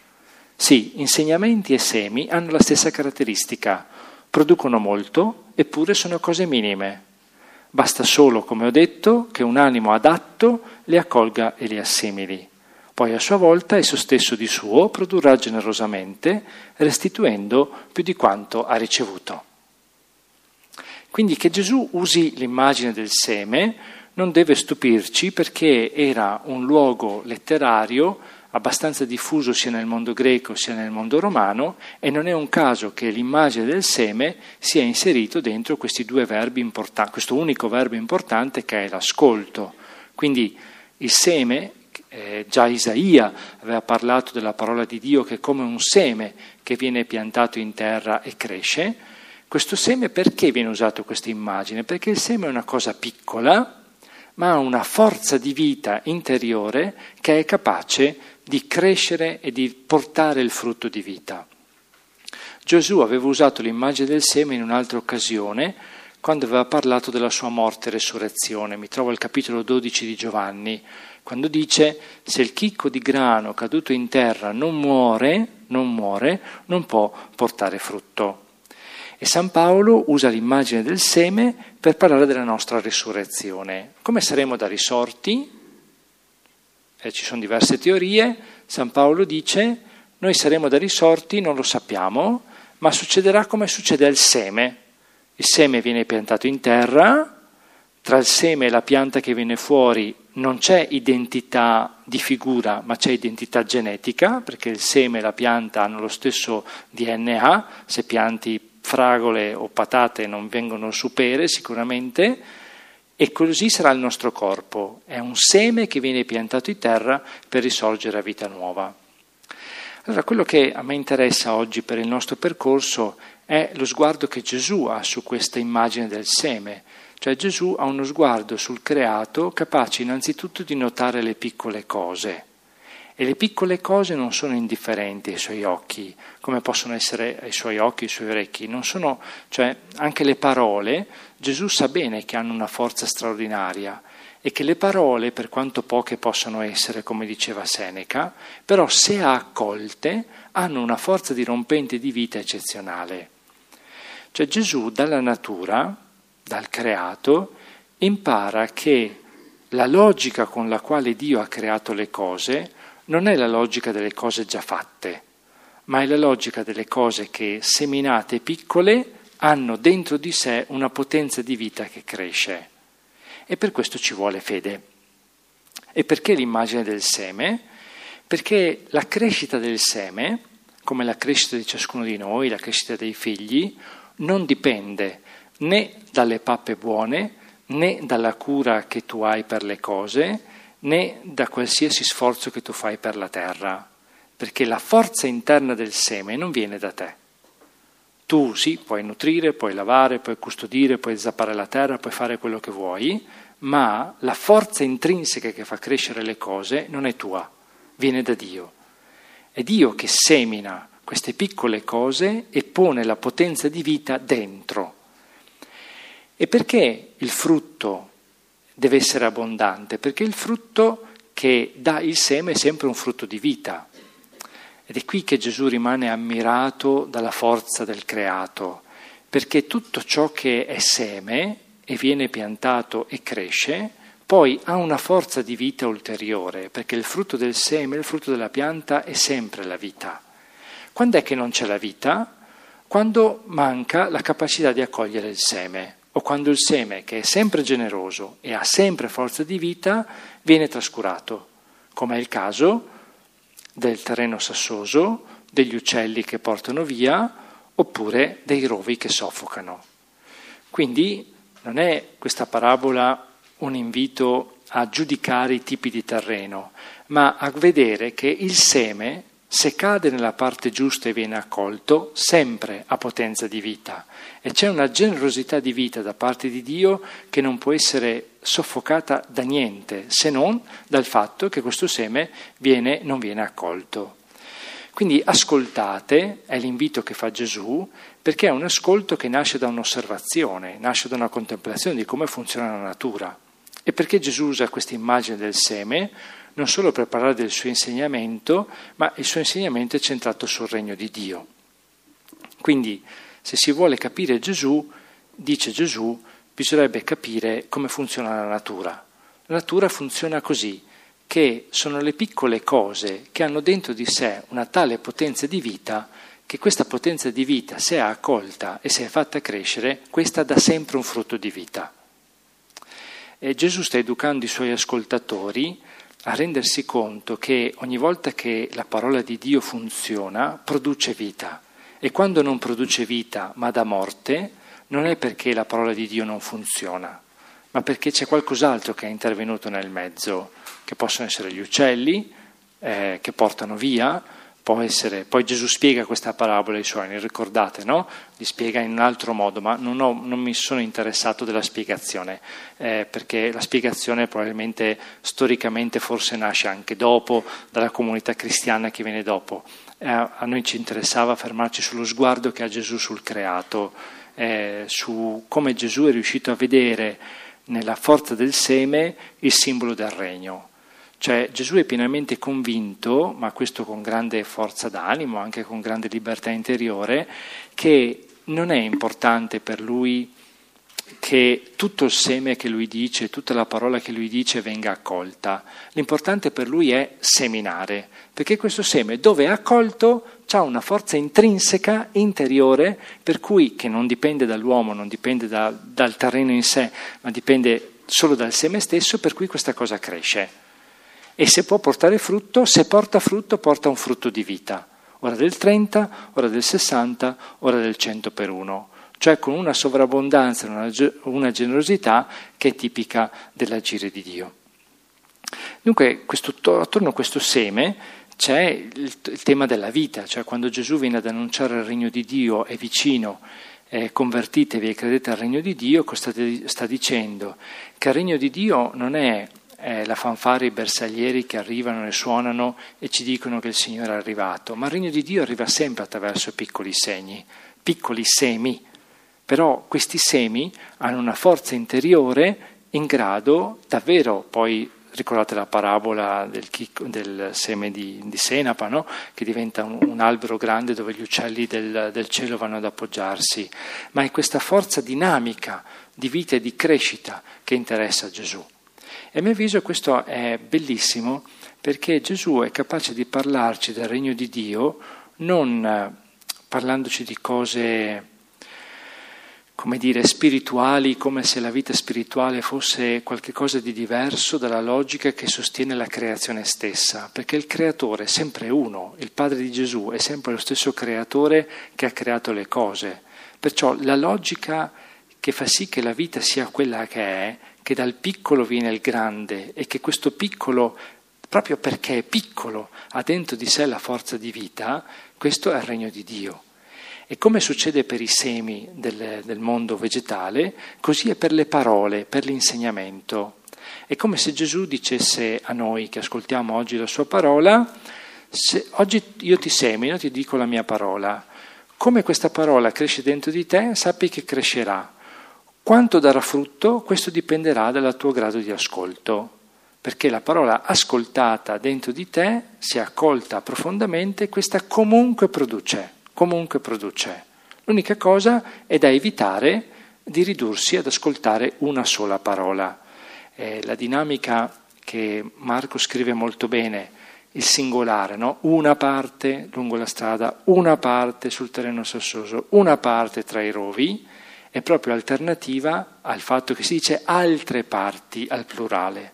Sì, insegnamenti e semi hanno la stessa caratteristica, producono molto, eppure sono cose minime. Basta solo, come ho detto, che un animo adatto le accolga e le assimili. Poi a sua volta esso stesso di suo produrrà generosamente, restituendo più di quanto ha ricevuto. Quindi che Gesù usi l'immagine del seme non deve stupirci perché era un luogo letterario abbastanza diffuso sia nel mondo greco sia nel mondo romano e non è un caso che l'immagine del seme sia inserito dentro questi due verbi importanti, questo unico verbo importante che è l'ascolto. Quindi il seme, eh, già Isaia aveva parlato della parola di Dio che è come un seme che viene piantato in terra e cresce. Questo seme perché viene usato questa immagine? Perché il seme è una cosa piccola, ma ha una forza di vita interiore che è capace di crescere e di portare il frutto di vita. Gesù aveva usato l'immagine del seme in un'altra occasione, quando aveva parlato della sua morte e resurrezione. Mi trovo al capitolo 12 di Giovanni, quando dice se il chicco di grano caduto in terra non muore, non muore, non può portare frutto. E San Paolo usa l'immagine del seme per parlare della nostra risurrezione. Come saremo da risorti? Eh, ci sono diverse teorie. San Paolo dice noi saremo da risorti, non lo sappiamo, ma succederà come succede al seme. Il seme viene piantato in terra, tra il seme e la pianta che viene fuori non c'è identità di figura, ma c'è identità genetica, perché il seme e la pianta hanno lo stesso DNA, se pianti fragole o patate non vengono supere sicuramente, e così sarà il nostro corpo. È un seme che viene piantato in terra per risorgere a vita nuova. Allora, quello che a me interessa oggi per il nostro percorso è lo sguardo che Gesù ha su questa immagine del seme. Cioè Gesù ha uno sguardo sul creato capace innanzitutto di notare le piccole cose e le piccole cose non sono indifferenti ai suoi occhi, come possono essere ai suoi occhi, ai suoi orecchi. Sono, cioè, anche le parole, Gesù sa bene che hanno una forza straordinaria e che le parole, per quanto poche possano essere, come diceva Seneca, però se accolte hanno una forza dirompente di vita eccezionale. Cioè Gesù dalla natura, dal creato, impara che la logica con la quale Dio ha creato le cose non è la logica delle cose già fatte, ma è la logica delle cose che, seminate piccole, hanno dentro di sé una potenza di vita che cresce. E per questo ci vuole fede. E perché l'immagine del seme? Perché la crescita del seme, come la crescita di ciascuno di noi, la crescita dei figli, non dipende né dalle pappe buone, né dalla cura che tu hai per le cose, né da qualsiasi sforzo che tu fai per la terra, perché la forza interna del seme non viene da te. Tu sì, puoi nutrire, puoi lavare, puoi custodire, puoi zappare la terra, puoi fare quello che vuoi, ma la forza intrinseca che fa crescere le cose non è tua, viene da Dio. È Dio che semina queste piccole cose e pone la potenza di vita dentro. E perché il frutto deve essere abbondante, perché il frutto che dà il seme è sempre un frutto di vita. Ed è qui che Gesù rimane ammirato dalla forza del creato, perché tutto ciò che è seme e viene piantato e cresce, poi ha una forza di vita ulteriore, perché il frutto del seme, il frutto della pianta è sempre la vita. Quando è che non c'è la vita? Quando manca la capacità di accogliere il seme o quando il seme, che è sempre generoso e ha sempre forza di vita, viene trascurato, come è il caso del terreno sassoso, degli uccelli che portano via, oppure dei rovi che soffocano. Quindi non è questa parabola un invito a giudicare i tipi di terreno, ma a vedere che il seme se cade nella parte giusta e viene accolto, sempre ha potenza di vita. E c'è una generosità di vita da parte di Dio che non può essere soffocata da niente, se non dal fatto che questo seme viene, non viene accolto. Quindi ascoltate, è l'invito che fa Gesù, perché è un ascolto che nasce da un'osservazione, nasce da una contemplazione di come funziona la natura. E perché Gesù usa questa immagine del seme? non solo per parlare del suo insegnamento, ma il suo insegnamento è centrato sul regno di Dio. Quindi, se si vuole capire Gesù, dice Gesù, bisognerebbe capire come funziona la natura. La natura funziona così, che sono le piccole cose che hanno dentro di sé una tale potenza di vita che questa potenza di vita, se è accolta e se è fatta crescere, questa dà sempre un frutto di vita. E Gesù sta educando i suoi ascoltatori a rendersi conto che ogni volta che la parola di Dio funziona, produce vita. E quando non produce vita, ma dà morte, non è perché la parola di Dio non funziona, ma perché c'è qualcos'altro che è intervenuto nel mezzo, che possono essere gli uccelli eh, che portano via, può essere, poi Gesù spiega questa parabola ai suoi, ne ricordate, no? Li spiega in un altro modo, ma non, ho, non mi sono interessato della spiegazione, eh, perché la spiegazione probabilmente storicamente forse nasce anche dopo, dalla comunità cristiana che viene dopo. Eh, a noi ci interessava fermarci sullo sguardo che ha Gesù sul creato, eh, su come Gesù è riuscito a vedere nella forza del seme il simbolo del regno. Cioè Gesù è pienamente convinto, ma questo con grande forza d'animo, anche con grande libertà interiore, che non è importante per lui che tutto il seme che lui dice, tutta la parola che lui dice venga accolta. L'importante per lui è seminare, perché questo seme dove è accolto ha una forza intrinseca, interiore, per cui che non dipende dall'uomo, non dipende da, dal terreno in sé, ma dipende solo dal seme stesso, per cui questa cosa cresce. E se può portare frutto, se porta frutto, porta un frutto di vita, ora del 30, ora del 60, ora del 100 per uno, cioè con una sovrabbondanza, una, generosità che è tipica dell'agire di Dio. Dunque, questo, attorno a questo seme c'è il, il, tema della vita, cioè quando Gesù viene ad annunciare il regno di Dio è vicino, eh, convertitevi e credete al regno di Dio, sta, sta dicendo che il regno di Dio non è eh, la fanfara, i bersaglieri che arrivano e suonano e ci dicono che il Signore è arrivato, ma il regno di Dio arriva sempre attraverso piccoli segni, piccoli semi, però questi semi hanno una forza interiore in grado davvero poi ricordate la parabola del, chicco, del seme di, di Senapa, no? che diventa un, un, albero grande dove gli uccelli del, del, cielo vanno ad appoggiarsi, ma è questa forza dinamica di vita e di crescita che interessa Gesù. E a mio avviso questo è bellissimo perché Gesù è capace di parlarci del regno di Dio non eh, parlandoci di cose, come dire, spirituali, come se la vita spirituale fosse qualcosa di diverso dalla logica che sostiene la creazione stessa, perché il creatore è sempre uno, il Padre di Gesù è sempre lo stesso creatore che ha creato le cose. Perciò la logica che fa sì che la vita sia quella che è, che dal piccolo viene il grande e che questo piccolo, proprio perché è piccolo, ha dentro di sé la forza di vita, questo è il regno di Dio. E come succede per i semi del, del mondo vegetale, così è per le parole, per l'insegnamento. È come se Gesù dicesse a noi che ascoltiamo oggi la sua parola, se oggi io ti semino, ti dico la mia parola, come questa parola cresce dentro di te, sappi che crescerà. Quanto darà frutto? Questo dipenderà dal tuo grado di ascolto, perché la parola ascoltata dentro di te, se accolta profondamente, questa comunque produce, comunque produce. L'unica cosa è da evitare di ridursi ad ascoltare una sola parola. Eh, la dinamica che Marco scrive molto bene, il singolare, no? una parte lungo la strada, una parte sul terreno sassoso, una parte tra i rovi, è proprio alternativa al fatto che si dice altre parti al plurale.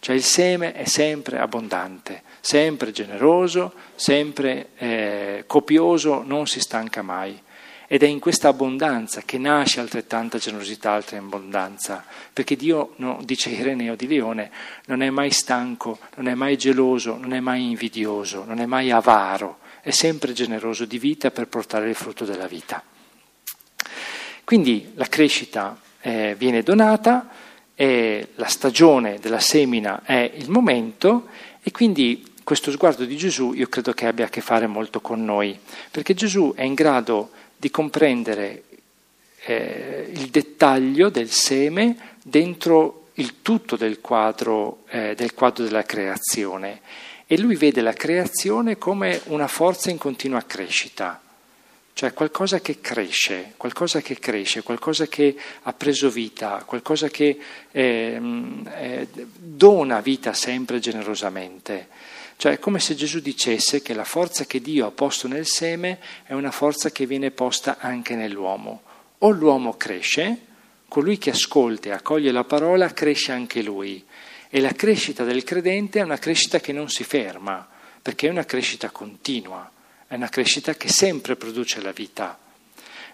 Cioè il seme è sempre abbondante, sempre generoso, sempre eh, copioso, non si stanca mai. Ed è in questa abbondanza che nasce altrettanta generosità, altra abbondanza, perché Dio, no, dice Ireneo di Leone, non è mai stanco, non è mai geloso, non è mai invidioso, non è mai avaro, è sempre generoso di vita per portare il frutto della vita. Quindi la crescita eh, viene donata, la stagione della semina è il momento e quindi questo sguardo di Gesù io credo che abbia a che fare molto con noi, perché Gesù è in grado di comprendere eh, il dettaglio del seme dentro il tutto del quadro, eh, del quadro della creazione e lui vede la creazione come una forza in continua crescita cioè qualcosa che cresce, qualcosa che cresce, qualcosa che ha preso vita, qualcosa che eh, eh, dona vita sempre generosamente. Cioè è come se Gesù dicesse che la forza che Dio ha posto nel seme è una forza che viene posta anche nell'uomo. O l'uomo cresce, colui che ascolta e accoglie la parola cresce anche lui. E la crescita del credente è una crescita che non si ferma, perché è una crescita continua, è una crescita che sempre produce la vita.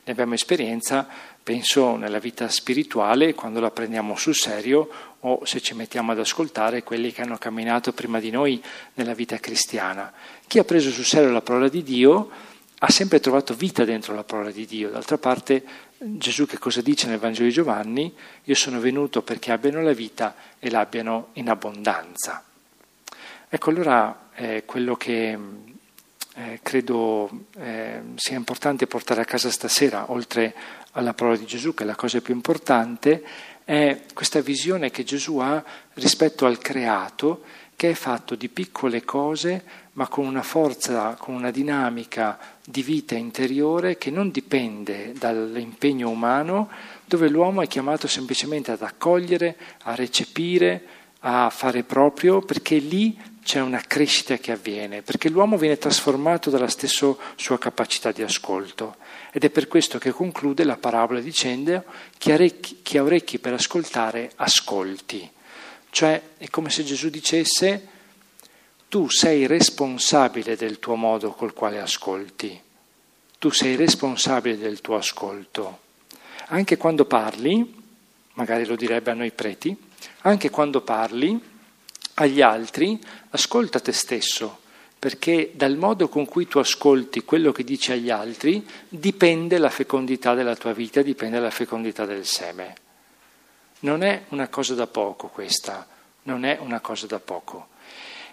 Ne abbiamo esperienza, penso, nella vita spirituale, quando la prendiamo sul serio o se ci mettiamo ad ascoltare quelli che hanno camminato prima di noi nella vita cristiana. Chi ha preso sul serio la parola di Dio ha sempre trovato vita dentro la parola di Dio. D'altra parte Gesù che cosa dice nel Vangelo di Giovanni? Io sono venuto perché abbiano la vita e l'abbiano in abbondanza. Ecco allora eh, quello che eh, credo eh, sia importante portare a casa stasera, oltre alla parola di Gesù, che è la cosa più importante, è questa visione che Gesù ha rispetto al creato, che è fatto di piccole cose, ma con una forza, con una dinamica di vita interiore che non dipende dall'impegno umano, dove l'uomo è chiamato semplicemente ad accogliere, a recepire, a fare proprio, perché lì c'è una crescita che avviene, perché l'uomo viene trasformato dalla stessa sua capacità di ascolto. Ed è per questo che conclude la parabola dicendo chi ha, orecchi, chi ha orecchi per ascoltare, ascolti. Cioè è come se Gesù dicesse tu sei responsabile del tuo modo col quale ascolti, tu sei responsabile del tuo ascolto. Anche quando parli, magari lo direbbe a noi preti, anche quando parli, agli altri, ascolta te stesso, perché dal modo con cui tu ascolti quello che dici agli altri dipende la fecondità della tua vita, dipende la fecondità del seme. Non è una cosa da poco questa, non è una cosa da poco.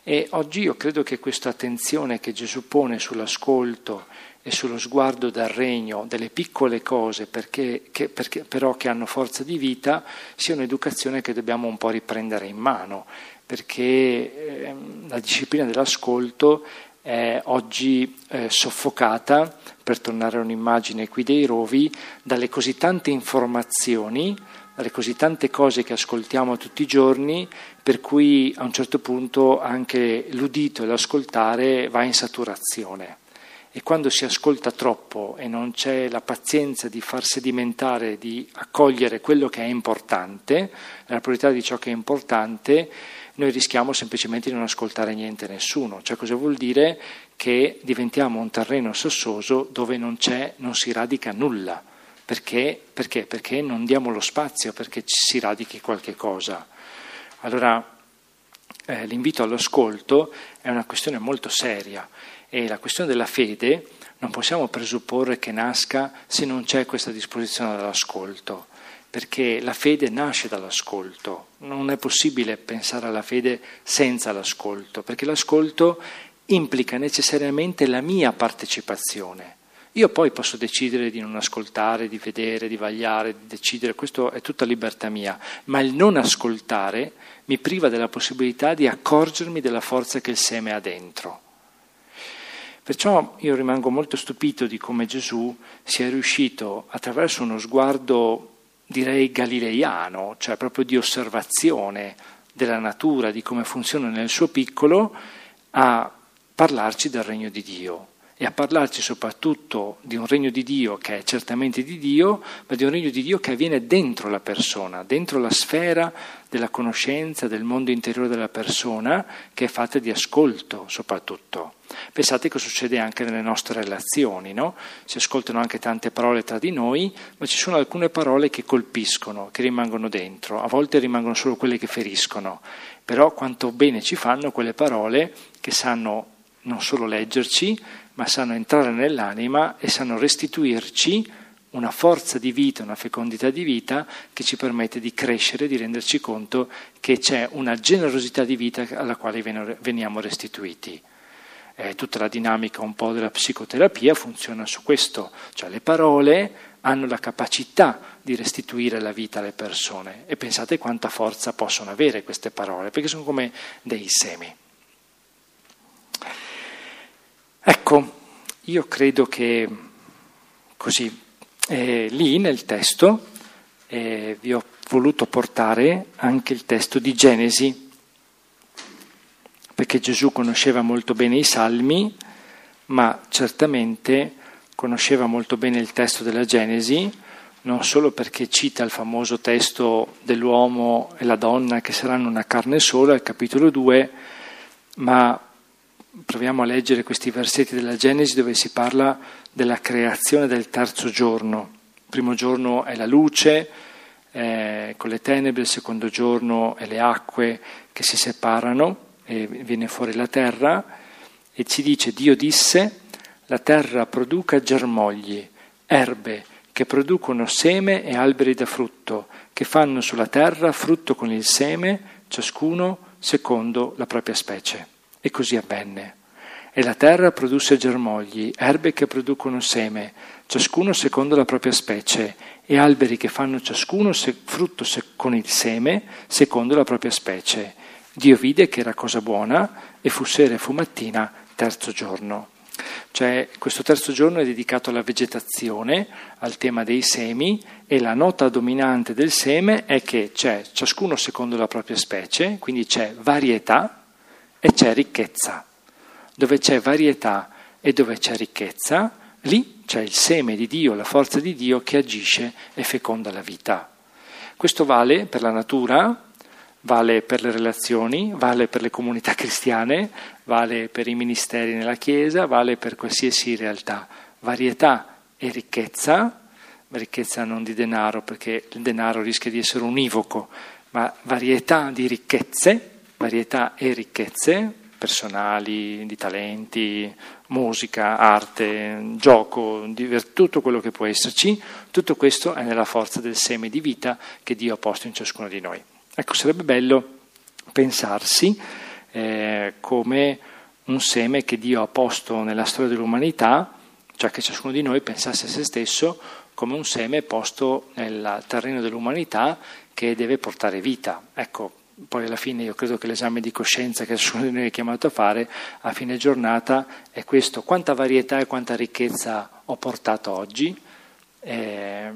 E oggi io credo che questa attenzione che Gesù pone sull'ascolto e sullo sguardo dal regno delle piccole cose, perché, che, perché, però che hanno forza di vita, sia un'educazione che dobbiamo un po' riprendere in mano perché eh, la disciplina dell'ascolto è oggi eh, soffocata, per tornare a un'immagine qui dei rovi, dalle così tante informazioni, dalle così tante cose che ascoltiamo tutti i giorni, per cui a un certo punto anche l'udito e l'ascoltare va in saturazione. E quando si ascolta troppo e non c'è la pazienza di far sedimentare, di accogliere quello che è importante, la priorità di ciò che è importante, noi rischiamo semplicemente di non ascoltare niente nessuno. Cioè cosa vuol dire? Che diventiamo un terreno sassoso dove non c'è, non si radica nulla. Perché? Perché? Perché non diamo lo spazio perché si radichi qualche cosa. Allora eh, l'invito all'ascolto è una questione molto seria e la questione della fede non possiamo presupporre che nasca se non c'è questa disposizione all'ascolto perché la fede nasce dall'ascolto, non è possibile pensare alla fede senza l'ascolto, perché l'ascolto implica necessariamente la mia partecipazione. Io poi posso decidere di non ascoltare, di vedere, di vagliare, di decidere, questo è tutta libertà mia, ma il non ascoltare mi priva della possibilità di accorgermi della forza che il seme ha dentro. Perciò io rimango molto stupito di come Gesù sia riuscito attraverso uno sguardo direi galileiano, cioè proprio di osservazione della natura, di come funziona nel suo piccolo, a parlarci del regno di Dio e a parlarci soprattutto di un regno di Dio che è certamente di Dio, ma di un regno di Dio che avviene dentro la persona, dentro la sfera della conoscenza, del mondo interiore della persona, che è fatta di ascolto soprattutto. Pensate che succede anche nelle nostre relazioni, no? Si ascoltano anche tante parole tra di noi, ma ci sono alcune parole che colpiscono, che rimangono dentro, a volte rimangono solo quelle che feriscono, però quanto bene ci fanno quelle parole che sanno non solo leggerci, ma sanno entrare nell'anima e sanno restituirci una forza di vita, una fecondità di vita che ci permette di crescere, di renderci conto che c'è una generosità di vita alla quale veniamo restituiti. Eh, tutta la dinamica un po' della psicoterapia funziona su questo, cioè le parole hanno la capacità di restituire la vita alle persone e pensate quanta forza possono avere queste parole, perché sono come dei semi. Ecco, io credo che così, eh, lì nel testo eh, vi ho voluto portare anche il testo di Genesi, perché Gesù conosceva molto bene i salmi, ma certamente conosceva molto bene il testo della Genesi, non solo perché cita il famoso testo dell'uomo e la donna che saranno una carne sola, il capitolo 2, ma proviamo a leggere questi versetti della Genesi dove si parla della creazione del terzo giorno. Il primo giorno è la luce eh, con le tenebre, il secondo giorno è le acque che si separano e viene fuori la terra e ci dice Dio disse la terra produca germogli, erbe che producono seme e alberi da frutto, che fanno sulla terra frutto con il seme, ciascuno secondo la propria specie. E così avvenne. E la terra produsse germogli, erbe che producono seme, ciascuno secondo la propria specie, e alberi che fanno ciascuno se- frutto se- con il seme, secondo la propria specie. Dio vide che era cosa buona, e fu sera e fu mattina, terzo giorno. Cioè, questo terzo giorno è dedicato alla vegetazione, al tema dei semi, e la nota dominante del seme è che c'è ciascuno secondo la propria specie, quindi c'è varietà e c'è ricchezza. Dove c'è varietà e dove c'è ricchezza, lì c'è il seme di Dio, la forza di Dio che agisce e feconda la vita. Questo vale per la natura, vale per le relazioni, vale per le comunità cristiane, vale per i ministeri nella Chiesa, vale per qualsiasi realtà. Varietà e ricchezza, ricchezza non di denaro perché il denaro rischia di essere univoco, ma varietà di ricchezze, varietà e ricchezze personali, di talenti, musica, arte, gioco, tutto quello che può esserci, tutto questo è nella forza del seme di vita che Dio ha posto in ciascuno di noi. Ecco, sarebbe bello pensarsi eh, come un seme che Dio ha posto nella storia dell'umanità, cioè che ciascuno di noi pensasse a se stesso come un seme posto nel terreno dell'umanità che deve portare vita. Ecco, poi alla fine io credo che l'esame di coscienza che ciascuno di noi è chiamato a fare a fine giornata è questo, quanta varietà e quanta ricchezza ho portato oggi, eh,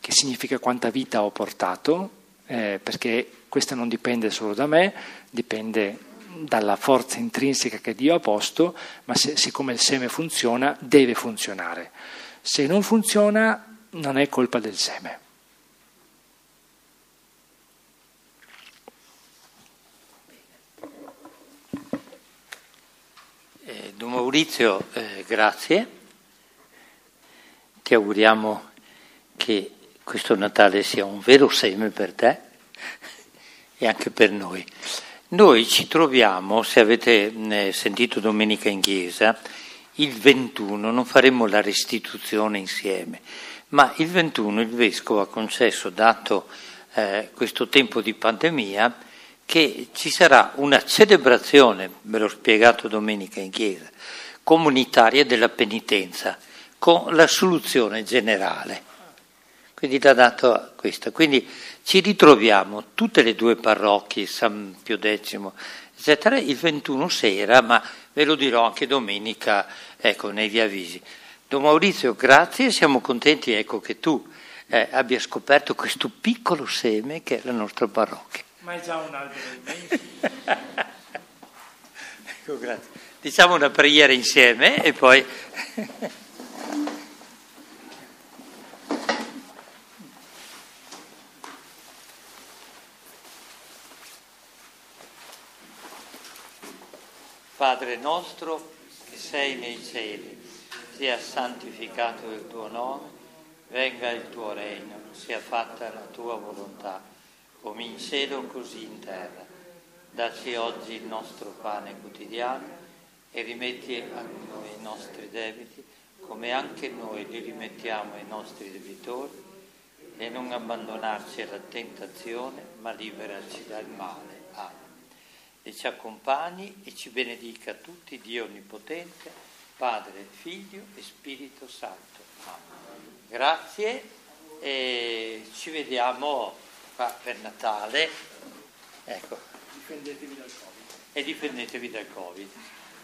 che significa quanta vita ho portato, eh, perché questa non dipende solo da me, dipende dalla forza intrinseca che Dio ha posto, ma se, siccome il seme funziona, deve funzionare. Se non funziona, non è colpa del seme. Eh, Don Maurizio, eh, grazie. Ti auguriamo che questo Natale sia un vero seme per te e anche per noi. Noi ci troviamo, se avete eh, sentito domenica in chiesa, il 21, non faremo la restituzione insieme, ma il 21 il Vescovo ha concesso, dato eh, questo tempo di pandemia, che ci sarà una celebrazione, ve l'ho spiegato domenica in chiesa, comunitaria della penitenza, con la soluzione generale. Quindi l'ha dato questo. Quindi ci ritroviamo tutte le due parrocchie, San Pio X, eccetera, il 21 sera, ma ve lo dirò anche domenica, ecco, nei viavisi. Don Maurizio, grazie, siamo contenti ecco, che tu eh, abbia scoperto questo piccolo seme che è la nostra parrocchia. Ma è già un albero immenso. (laughs) ecco, grazie. Diciamo una preghiera insieme e poi... (laughs) Padre nostro che sei nei cieli, sia santificato il tuo nome, venga il tuo regno, sia fatta la tua volontà, come in cielo così in terra. Dacci oggi il nostro pane quotidiano e rimetti a noi i nostri debiti, come anche noi li rimettiamo ai nostri debitori, e non abbandonarci alla tentazione, ma liberaci dal male. Amen e ci accompagni e ci benedica tutti Dio Onnipotente, Padre, Figlio e Spirito Santo. Amen. Grazie e ci vediamo qua per Natale. Ecco. Difendetevi dal Covid. E difendetevi dal Covid.